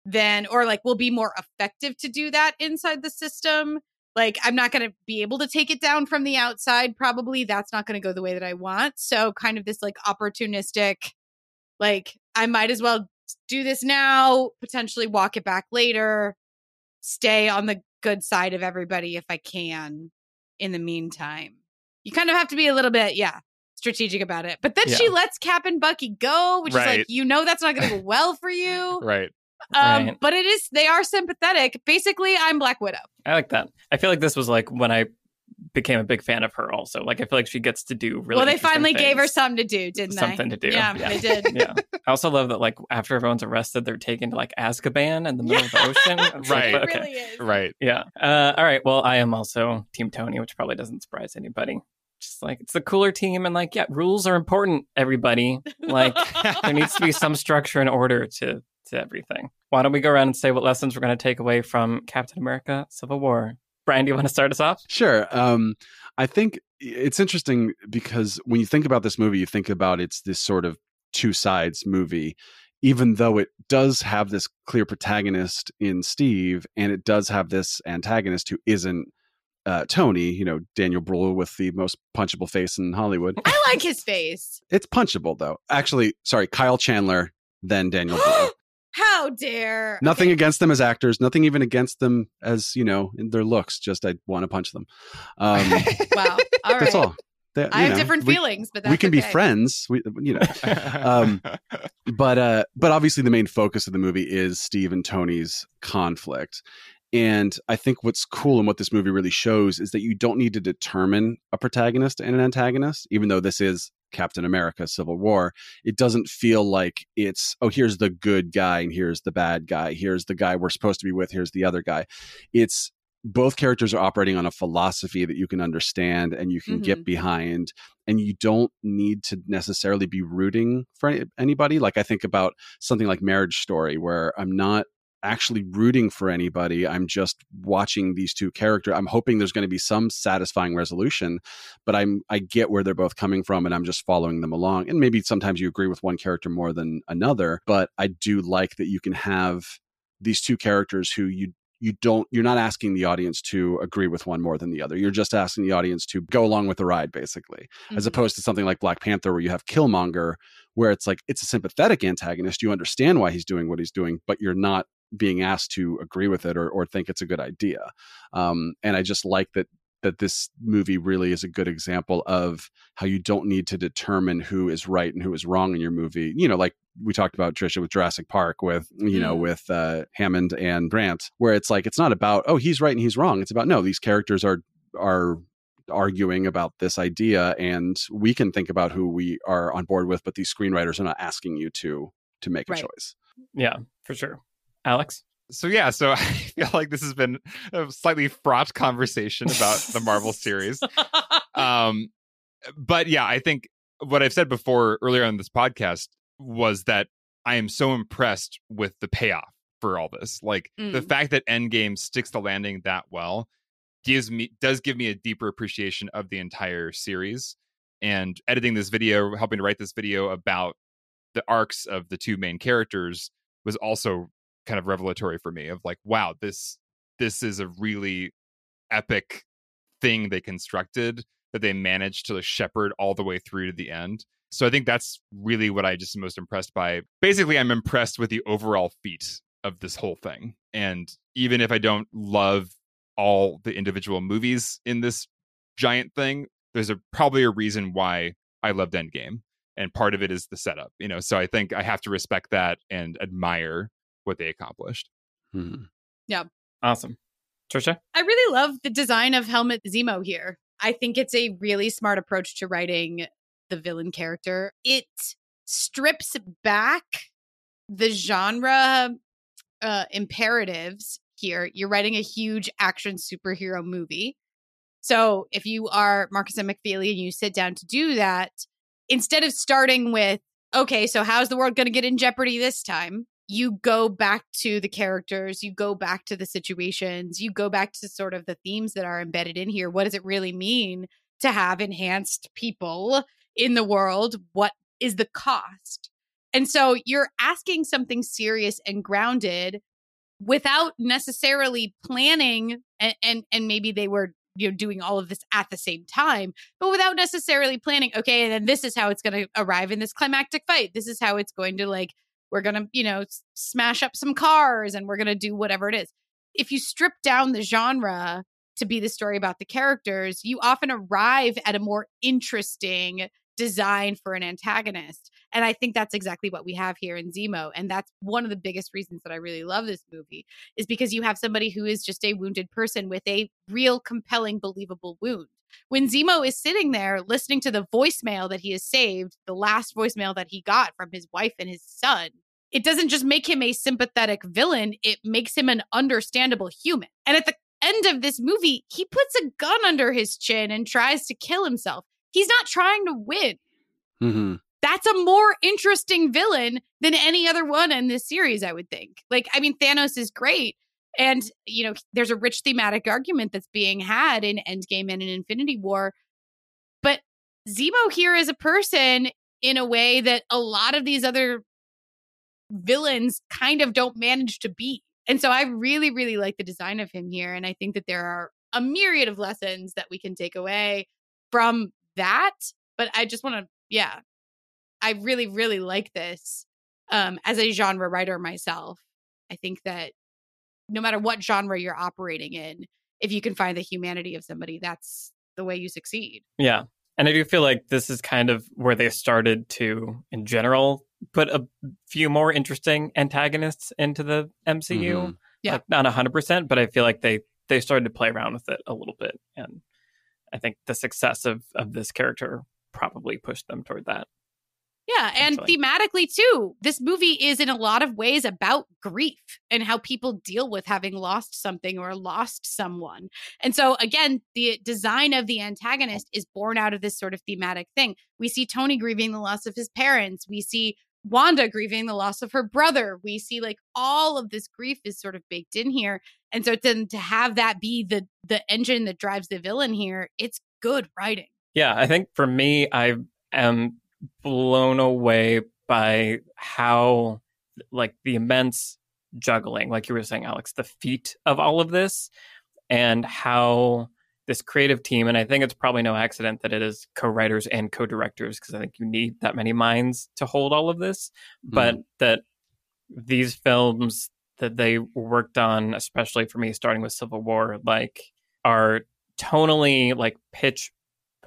than, or like, we'll be more effective to do that inside the system. Like, I'm not going to be able to take it down from the outside, probably. That's not going to go the way that I want. So, kind of this like opportunistic, like, I might as well do this now, potentially walk it back later, stay on the good side of everybody if I can in the meantime. You kind of have to be a little bit, yeah, strategic about it. But then she lets Cap and Bucky go, which is like, you know, that's not going to go well for you. Right. Um, Right. But it is, they are sympathetic. Basically, I'm Black Widow. I like that. I feel like this was like when I became a big fan of her. Also, like I feel like she gets to do really. well, they interesting finally gave her things. something to do, didn't they? Something to do. Yeah, Yeah. they did. yeah. I also love that, like, after everyone's arrested, they're taken to like Azkaban in the middle of the ocean. It's like, Right. It okay. really is. Right. Yeah. Uh, all right. Well, I am also Team Tony, which probably doesn't surprise anybody. Just like it's the cooler team, and like, yeah, rules are important. Everybody, like, there needs to be some structure and order to to everything. Why don't we go around and say what lessons we're going to take away from Captain America: Civil War? Brian, do you want to start us off? Sure. Um, I think it's interesting because when you think about this movie, you think about it's this sort of two sides movie, even though it does have this clear protagonist in Steve, and it does have this antagonist who isn't uh, Tony. You know, Daniel Bruhl with the most punchable face in Hollywood. I like his face. It's punchable though. Actually, sorry, Kyle Chandler, then Daniel Bruhl. How dare. Nothing Okay. against them as actors. Nothing even against them as you know in their looks. Just I want to punch them. Um, Wow. All right. that's all. I have know, different we- feelings, but that's we can be friends. We, you know, Um, but uh, but obviously the main focus of the movie is Steve and Tony's conflict. And I think what's cool and what this movie really shows is that you don't need to determine a protagonist and an antagonist, even though this is Captain America Civil War, it doesn't feel like it's, oh, here's the good guy and here's the bad guy. Here's the guy we're supposed to be with. Here's the other guy. It's both characters are operating on a philosophy that you can understand and you can mm-hmm. get behind and you don't need to necessarily be rooting for anybody like i think about something like marriage story where i'm not actually rooting for anybody. I'm just watching these two characters. I'm hoping there's going to be some satisfying resolution, but I'm I get where they're both coming from and I'm just following them along. And maybe sometimes you agree with one character more than another, but I do like that you can have these two characters who you you don't you're not asking the audience to agree with one more than the other you're just asking the audience to go along with the ride basically mm-hmm. as opposed to something like black panther where you have killmonger where it's like it's a sympathetic antagonist you understand why he's doing what he's doing but you're not being asked to agree with it or, or think it's a good idea. Um, and I just like that that this movie really is a good example of how you don't need to determine who is right and who is wrong in your movie. You know, like we talked about Trisha with Jurassic Park with you know mm. with uh, Hammond and Grant, where it's like it's not about oh he's right and he's wrong. It's about no these characters are are arguing about this idea and we can think about who we are on board with but these screenwriters are not asking you to to make right. a choice yeah for sure Alex? So yeah, so I feel like this has been a slightly fraught conversation about the Marvel series. Um, but yeah, I think what I've said before earlier on this podcast was that I am so impressed with the payoff for all this. Like mm. the fact that Endgame sticks the landing that well gives me does give me a deeper appreciation of the entire series. And editing this video, helping to write this video about the arcs of the two main characters was also kind of revelatory for me of like wow this this is a really epic thing they constructed that they managed to shepherd all the way through to the end. So i think that's really what i just am most impressed by. Basically i'm impressed with the overall feat of this whole thing and even if i don't love all the individual movies in this giant thing there's a probably a reason why i loved endgame and part of it is the setup you know? So i think i have to respect that and admire what they accomplished. Hmm. Yeah. Awesome. Trisha? I really love the design of Helmut Zemo here. I think it's a really smart approach to writing the villain character. It strips back the genre uh, imperatives here. You're writing a huge action superhero movie. So if you are Markus M. McFeely and you sit down to do that, instead of starting with, okay, so how's the world going to get in jeopardy this time? You go back to the characters, you go back to the situations, you go back to sort of the themes that are embedded in here. What does it really mean to have enhanced people in the world? What is the cost? And so you're asking something serious and grounded without necessarily planning and, and and, maybe they were you know doing all of this at the same time but without necessarily planning okay and then this is how it's going to arrive in this climactic fight this is how it's going to like we're going to, you know, smash up some cars and we're going to do whatever it is. If you strip down the genre to be the story about the characters, you often arrive at a more interesting design for an antagonist. And I think that's exactly what we have here in Zemo. And that's one of the biggest reasons that I really love this movie is because you have somebody who is just a wounded person with a real compelling, believable wound. When Zemo is sitting there listening to the voicemail that he has saved, the last voicemail that he got from his wife and his son, it doesn't just make him a sympathetic villain, it makes him an understandable human. And at the end of this movie, he puts a gun under his chin and tries to kill himself. He's not trying to win. Mm-hmm. That's a more interesting villain than any other one in this series, I would think. Like, I mean, Thanos is great, and, you know, there's a rich thematic argument that's being had in Endgame and in Infinity War. But Zemo here is a person in a way that a lot of these other villains kind of don't manage to be. And so I really, really like the design of him here. And I think that there are a myriad of lessons that we can take away from that. But I just want to, yeah, I really, really like this um, as a genre writer myself. I think that no matter what genre you're operating in, if you can find the humanity of somebody, that's the way you succeed. Yeah. And I do feel like this is kind of where they started to, in general, put a few more interesting antagonists into the MCU. Mm-hmm. Yeah. Like not 100%, but I feel like they, they started to play around with it a little bit. And I think the success of, of this character probably pushed them toward that. Yeah, and thematically too, this movie is in a lot of ways about grief and how people deal with having lost something or lost someone. And so again, the design of the antagonist is born out of this sort of thematic thing. We see Tony grieving the loss of his parents. We see Wanda grieving the loss of her brother. We see like all of this grief is sort of baked in here. And so then to have that be the the engine that drives the villain here, it's good writing. Yeah, I think for me, I am blown away by how, like, the immense juggling, like you were saying, Alex, the feat of all of this, and how this creative team, and I think it's probably no accident that it is co writers and co directors, because I think you need that many minds to hold all of this, mm. but that these films that they worked on, especially for me, starting with Civil War, like, are tonally like pitch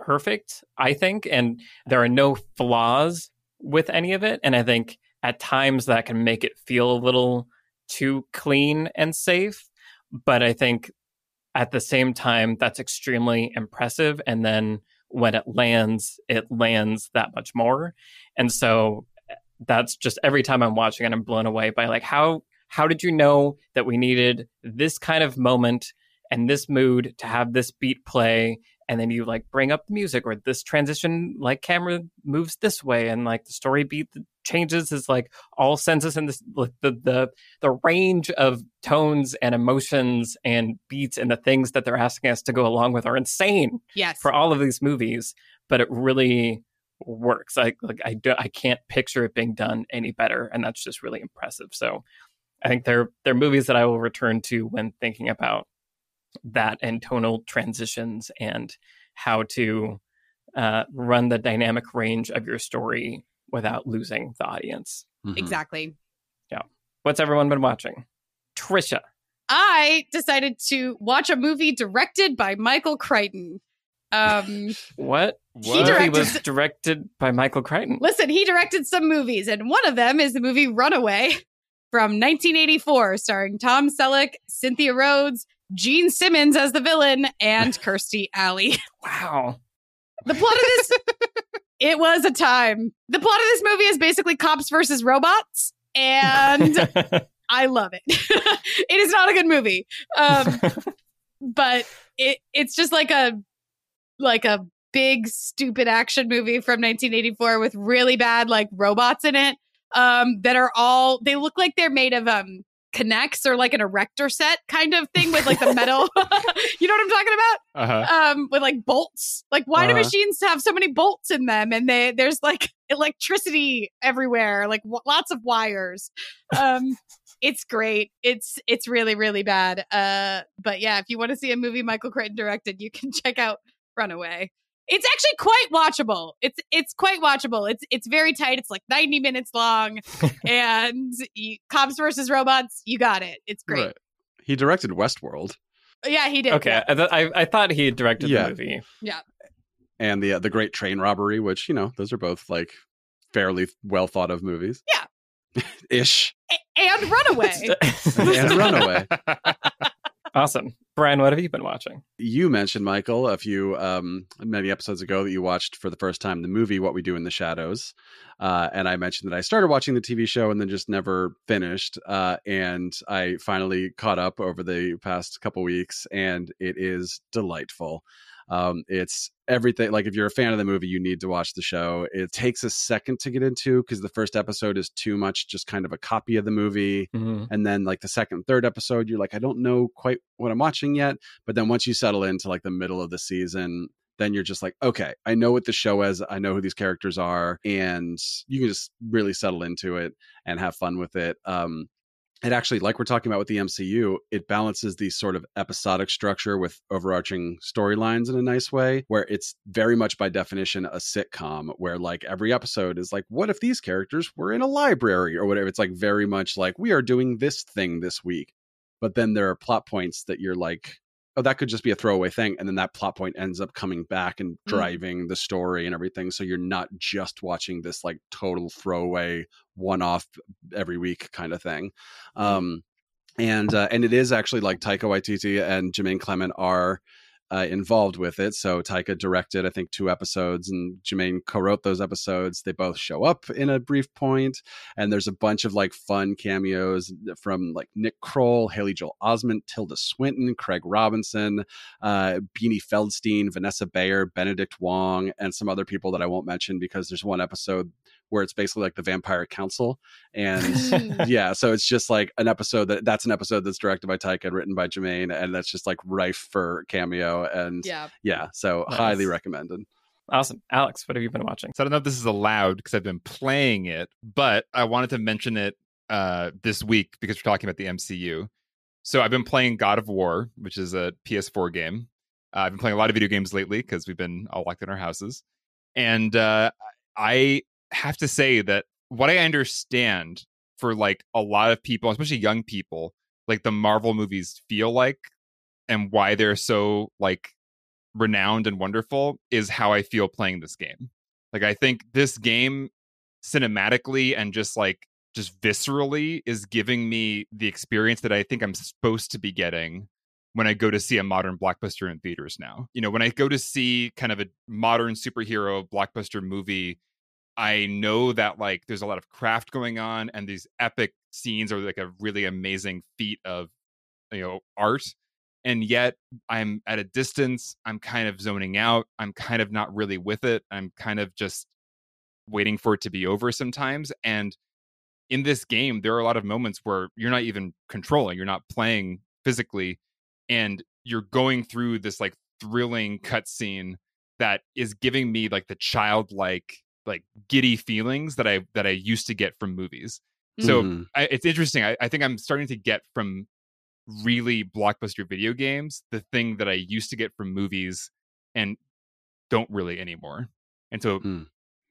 perfect, I think, and there are no flaws with any of it. And I think at times that can make it feel a little too clean and safe. But I think at the same time, that's extremely impressive. And then when it lands, it lands that much more. And so eh, that's just every time I'm watching it, I'm blown away by like how how did you know that we needed this kind of moment and this mood to have this beat play and then you like bring up the music or this transition like camera moves this way and like the story beat changes is like all senses and this like, the the the range of tones and emotions and beats and the things that they're asking us to go along with are insane Yes. for all of these movies but it really works like like I do, I can't picture it being done any better and that's just really impressive so I think they're they're movies that I will return to when thinking about that and tonal transitions and how to uh, run the dynamic range of your story without losing the audience. Mhm. Exactly. Yeah. What's everyone been watching? Trisha. I decided to watch a movie directed by Michael Crichton. Um, What? He movie directed- was directed by Michael Crichton. listen, he directed some movies, and one of them is the movie Runaway from 1984, starring Tom Selleck, Cynthia Rhodes, Gene Simmons as the villain, and Kirstie Alley. Wow. The plot of this, it was a time. The plot of this movie is basically cops versus robots, and I love it. it is not a good movie. Um, but it it's just like a like a big stupid action movie from 1984 with really bad like robots in it um that are all they look like they're made of um K'NEX or like an erector set kind of thing with like the metal you know what i'm talking about? Uh-huh. um with like bolts. Like why do Uh-huh. machines have so many bolts in them and they there's like electricity everywhere like w- lots of wires. Um it's great. It's it's really really bad. Uh but yeah if you want to see a movie michael crichton directed you can check out runaway it's actually quite watchable it's it's quite watchable it's it's very tight it's like 90 minutes long and you, cops versus robots you got it it's great Right. He directed Westworld yeah he did okay. I, th- I, I thought he had directed Yeah. the movie. Yeah. And the uh, the Great Train Robbery, which you know those are both like fairly well thought of movies. Yeah. ish A- and runaway and Runaway. Awesome. Brian, what have you been watching? You mentioned Michael a few um, many episodes ago that you watched for the first time the movie What We Do in the Shadows, uh, and I mentioned that I started watching the TV show and then just never finished. Uh, and I finally caught up over the past couple weeks, and it is delightful. Um, it's everything. Like if you're a fan of the movie, you need to watch the show. It takes a second to get into because the first episode is too much, just kind of a copy of the movie Mhm. and then like the second third episode you're like i don't know quite what i'm watching yet but then once you settle into like the middle of the season then you're just like okay i know what the show is i know who these characters are and you can just really settle into it and have fun with it um it actually like we're talking about with the mcu it balances the sort of episodic structure with overarching storylines in a nice way where it's very much by definition a sitcom where like every episode is like what if these characters were in a library? or whatever. It's like very much like we are doing this thing this week. But then there are plot points that you're like oh that could just be a throwaway thing and then that plot point ends up coming back and Mm. driving the story and everything so you're not just watching this like total throwaway one off every week kind of thing um and uh, and it is actually like Taika Waititi and Jermaine Clement are uh, involved with it. So Taika directed, I think, two episodes, and Jermaine co-wrote those episodes. They both show up in a brief point, and there's a bunch of like fun cameos from like Nick Kroll, Haley Joel Osment, Tilda Swinton, Craig Robinson, uh, Beanie Feldstein, Vanessa Bayer, Benedict Wong, and some other people that I won't mention because there's one episode where it's basically like the Vampire Council, and yeah, so it's just like an episode that that's an episode that's directed by Taika and written by Jermaine, and that's just like rife for cameo and Yeah. yeah, so Nice. highly recommended. Awesome. Alex, what have you been watching? So I don't know if this is allowed because I've been playing it, but I wanted to mention it uh, this week because we're talking about the MCU. So I've been playing God of War, which is a PS4 game. Uh, I've been playing a lot of video games lately because we've been all locked in our houses, and uh, I have to say that what I understand for like a lot of people, especially young people, like the Marvel movies feel like, and why they're so like renowned and wonderful is how I feel playing this game. Like I think this game cinematically and just like just viscerally is giving me the experience that I think I'm supposed to be getting when I go to see a modern blockbuster in theaters now. You know, when I go to see kind of a modern superhero blockbuster movie, I know that like there's a lot of craft going on and these epic scenes are like a really amazing feat of you know art and yet I'm at a distance. I'm kind of zoning out. I'm kind of not really with it. I'm kind of just waiting for it to be over sometimes. And in this game, there are a lot of moments where you're not even controlling, you're not playing physically, and you're going through this like thrilling cutscene that is giving me like the childlike, like giddy feelings that I that I used to get from movies. So Mhm. I, it's interesting. I, I think I'm starting to get from really blockbuster video games the thing that I used to get from movies and don't really anymore. And so Mm.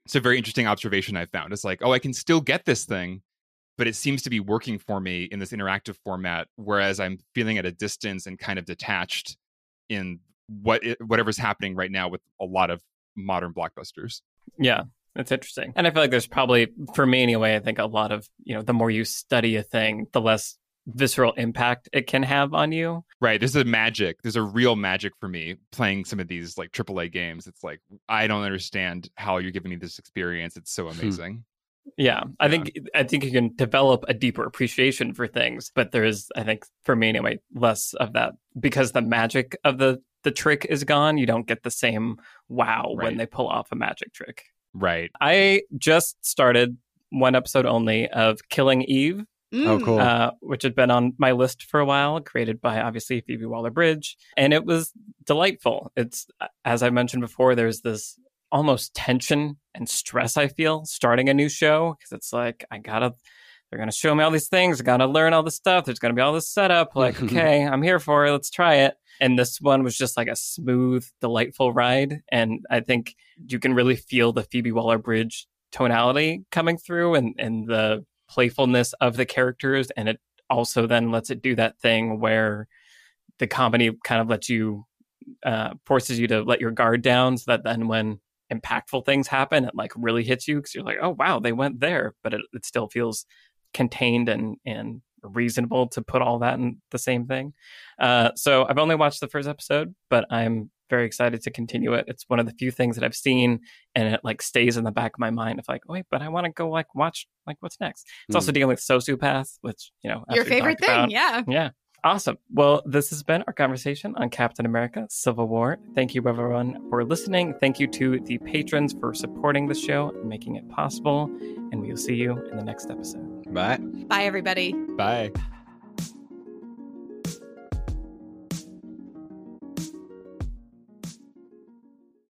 it's a very interesting observation I found. It's like, oh, I can still get this thing, but it seems to be working for me in this interactive format, whereas I'm feeling at a distance and kind of detached in what it, whatever's happening right now with a lot of modern blockbusters. Yeah, it's interesting. And I feel like there's probably, for me anyway, I think a lot of, you know, the more you study a thing, the less visceral impact it can have on you. Right. There's a magic. There's a real magic for me playing some of these like AAA games. It's like I don't understand how you're giving me this experience. It's so Hmm. amazing. Yeah, I think I think you can develop a deeper appreciation for things, but there's I think for me anyway less of that because the magic of the the trick is gone. You don't get the same wow when they pull off a magic trick. Right. I just started one episode only of Killing Eve, Oh, Mm. cool. uh, which had been on my list for a while, created by obviously Phoebe Waller Bridge. And it was delightful. It's, as I mentioned before, there's this almost tension and stress I feel starting a new show because it's like, I gotta, they're gonna show me all these things. I gotta learn all this stuff. There's gonna be all this setup. Like, okay, I'm here for it. Let's try it. And this one was just like a smooth, delightful ride. And I think you can really feel the Phoebe Waller Bridge tonality coming through and, and the playfulness of the characters. And it also then lets it do that thing where the comedy kind of lets you, uh, forces you to let your guard down so that then when impactful things happen, it like really hits you because you're like, oh, wow, they went there. But it, it still feels contained and, and reasonable to put all that in the same thing. Uh, so I've only watched the first episode, but I'm very excited to continue it. It's one of the few things that I've seen and it like stays in the back of my mind of like, wait, but I want to go like watch like what's next. It's also dealing with sociopath, which, you know, Your favorite thing, about. yeah. Yeah. Awesome. Well, this has been our conversation on Captain America Civil War. Thank you, everyone, for listening. Thank you to the patrons for supporting the show and making it possible. And we will see you in the next episode. Bye. Bye, everybody. Bye.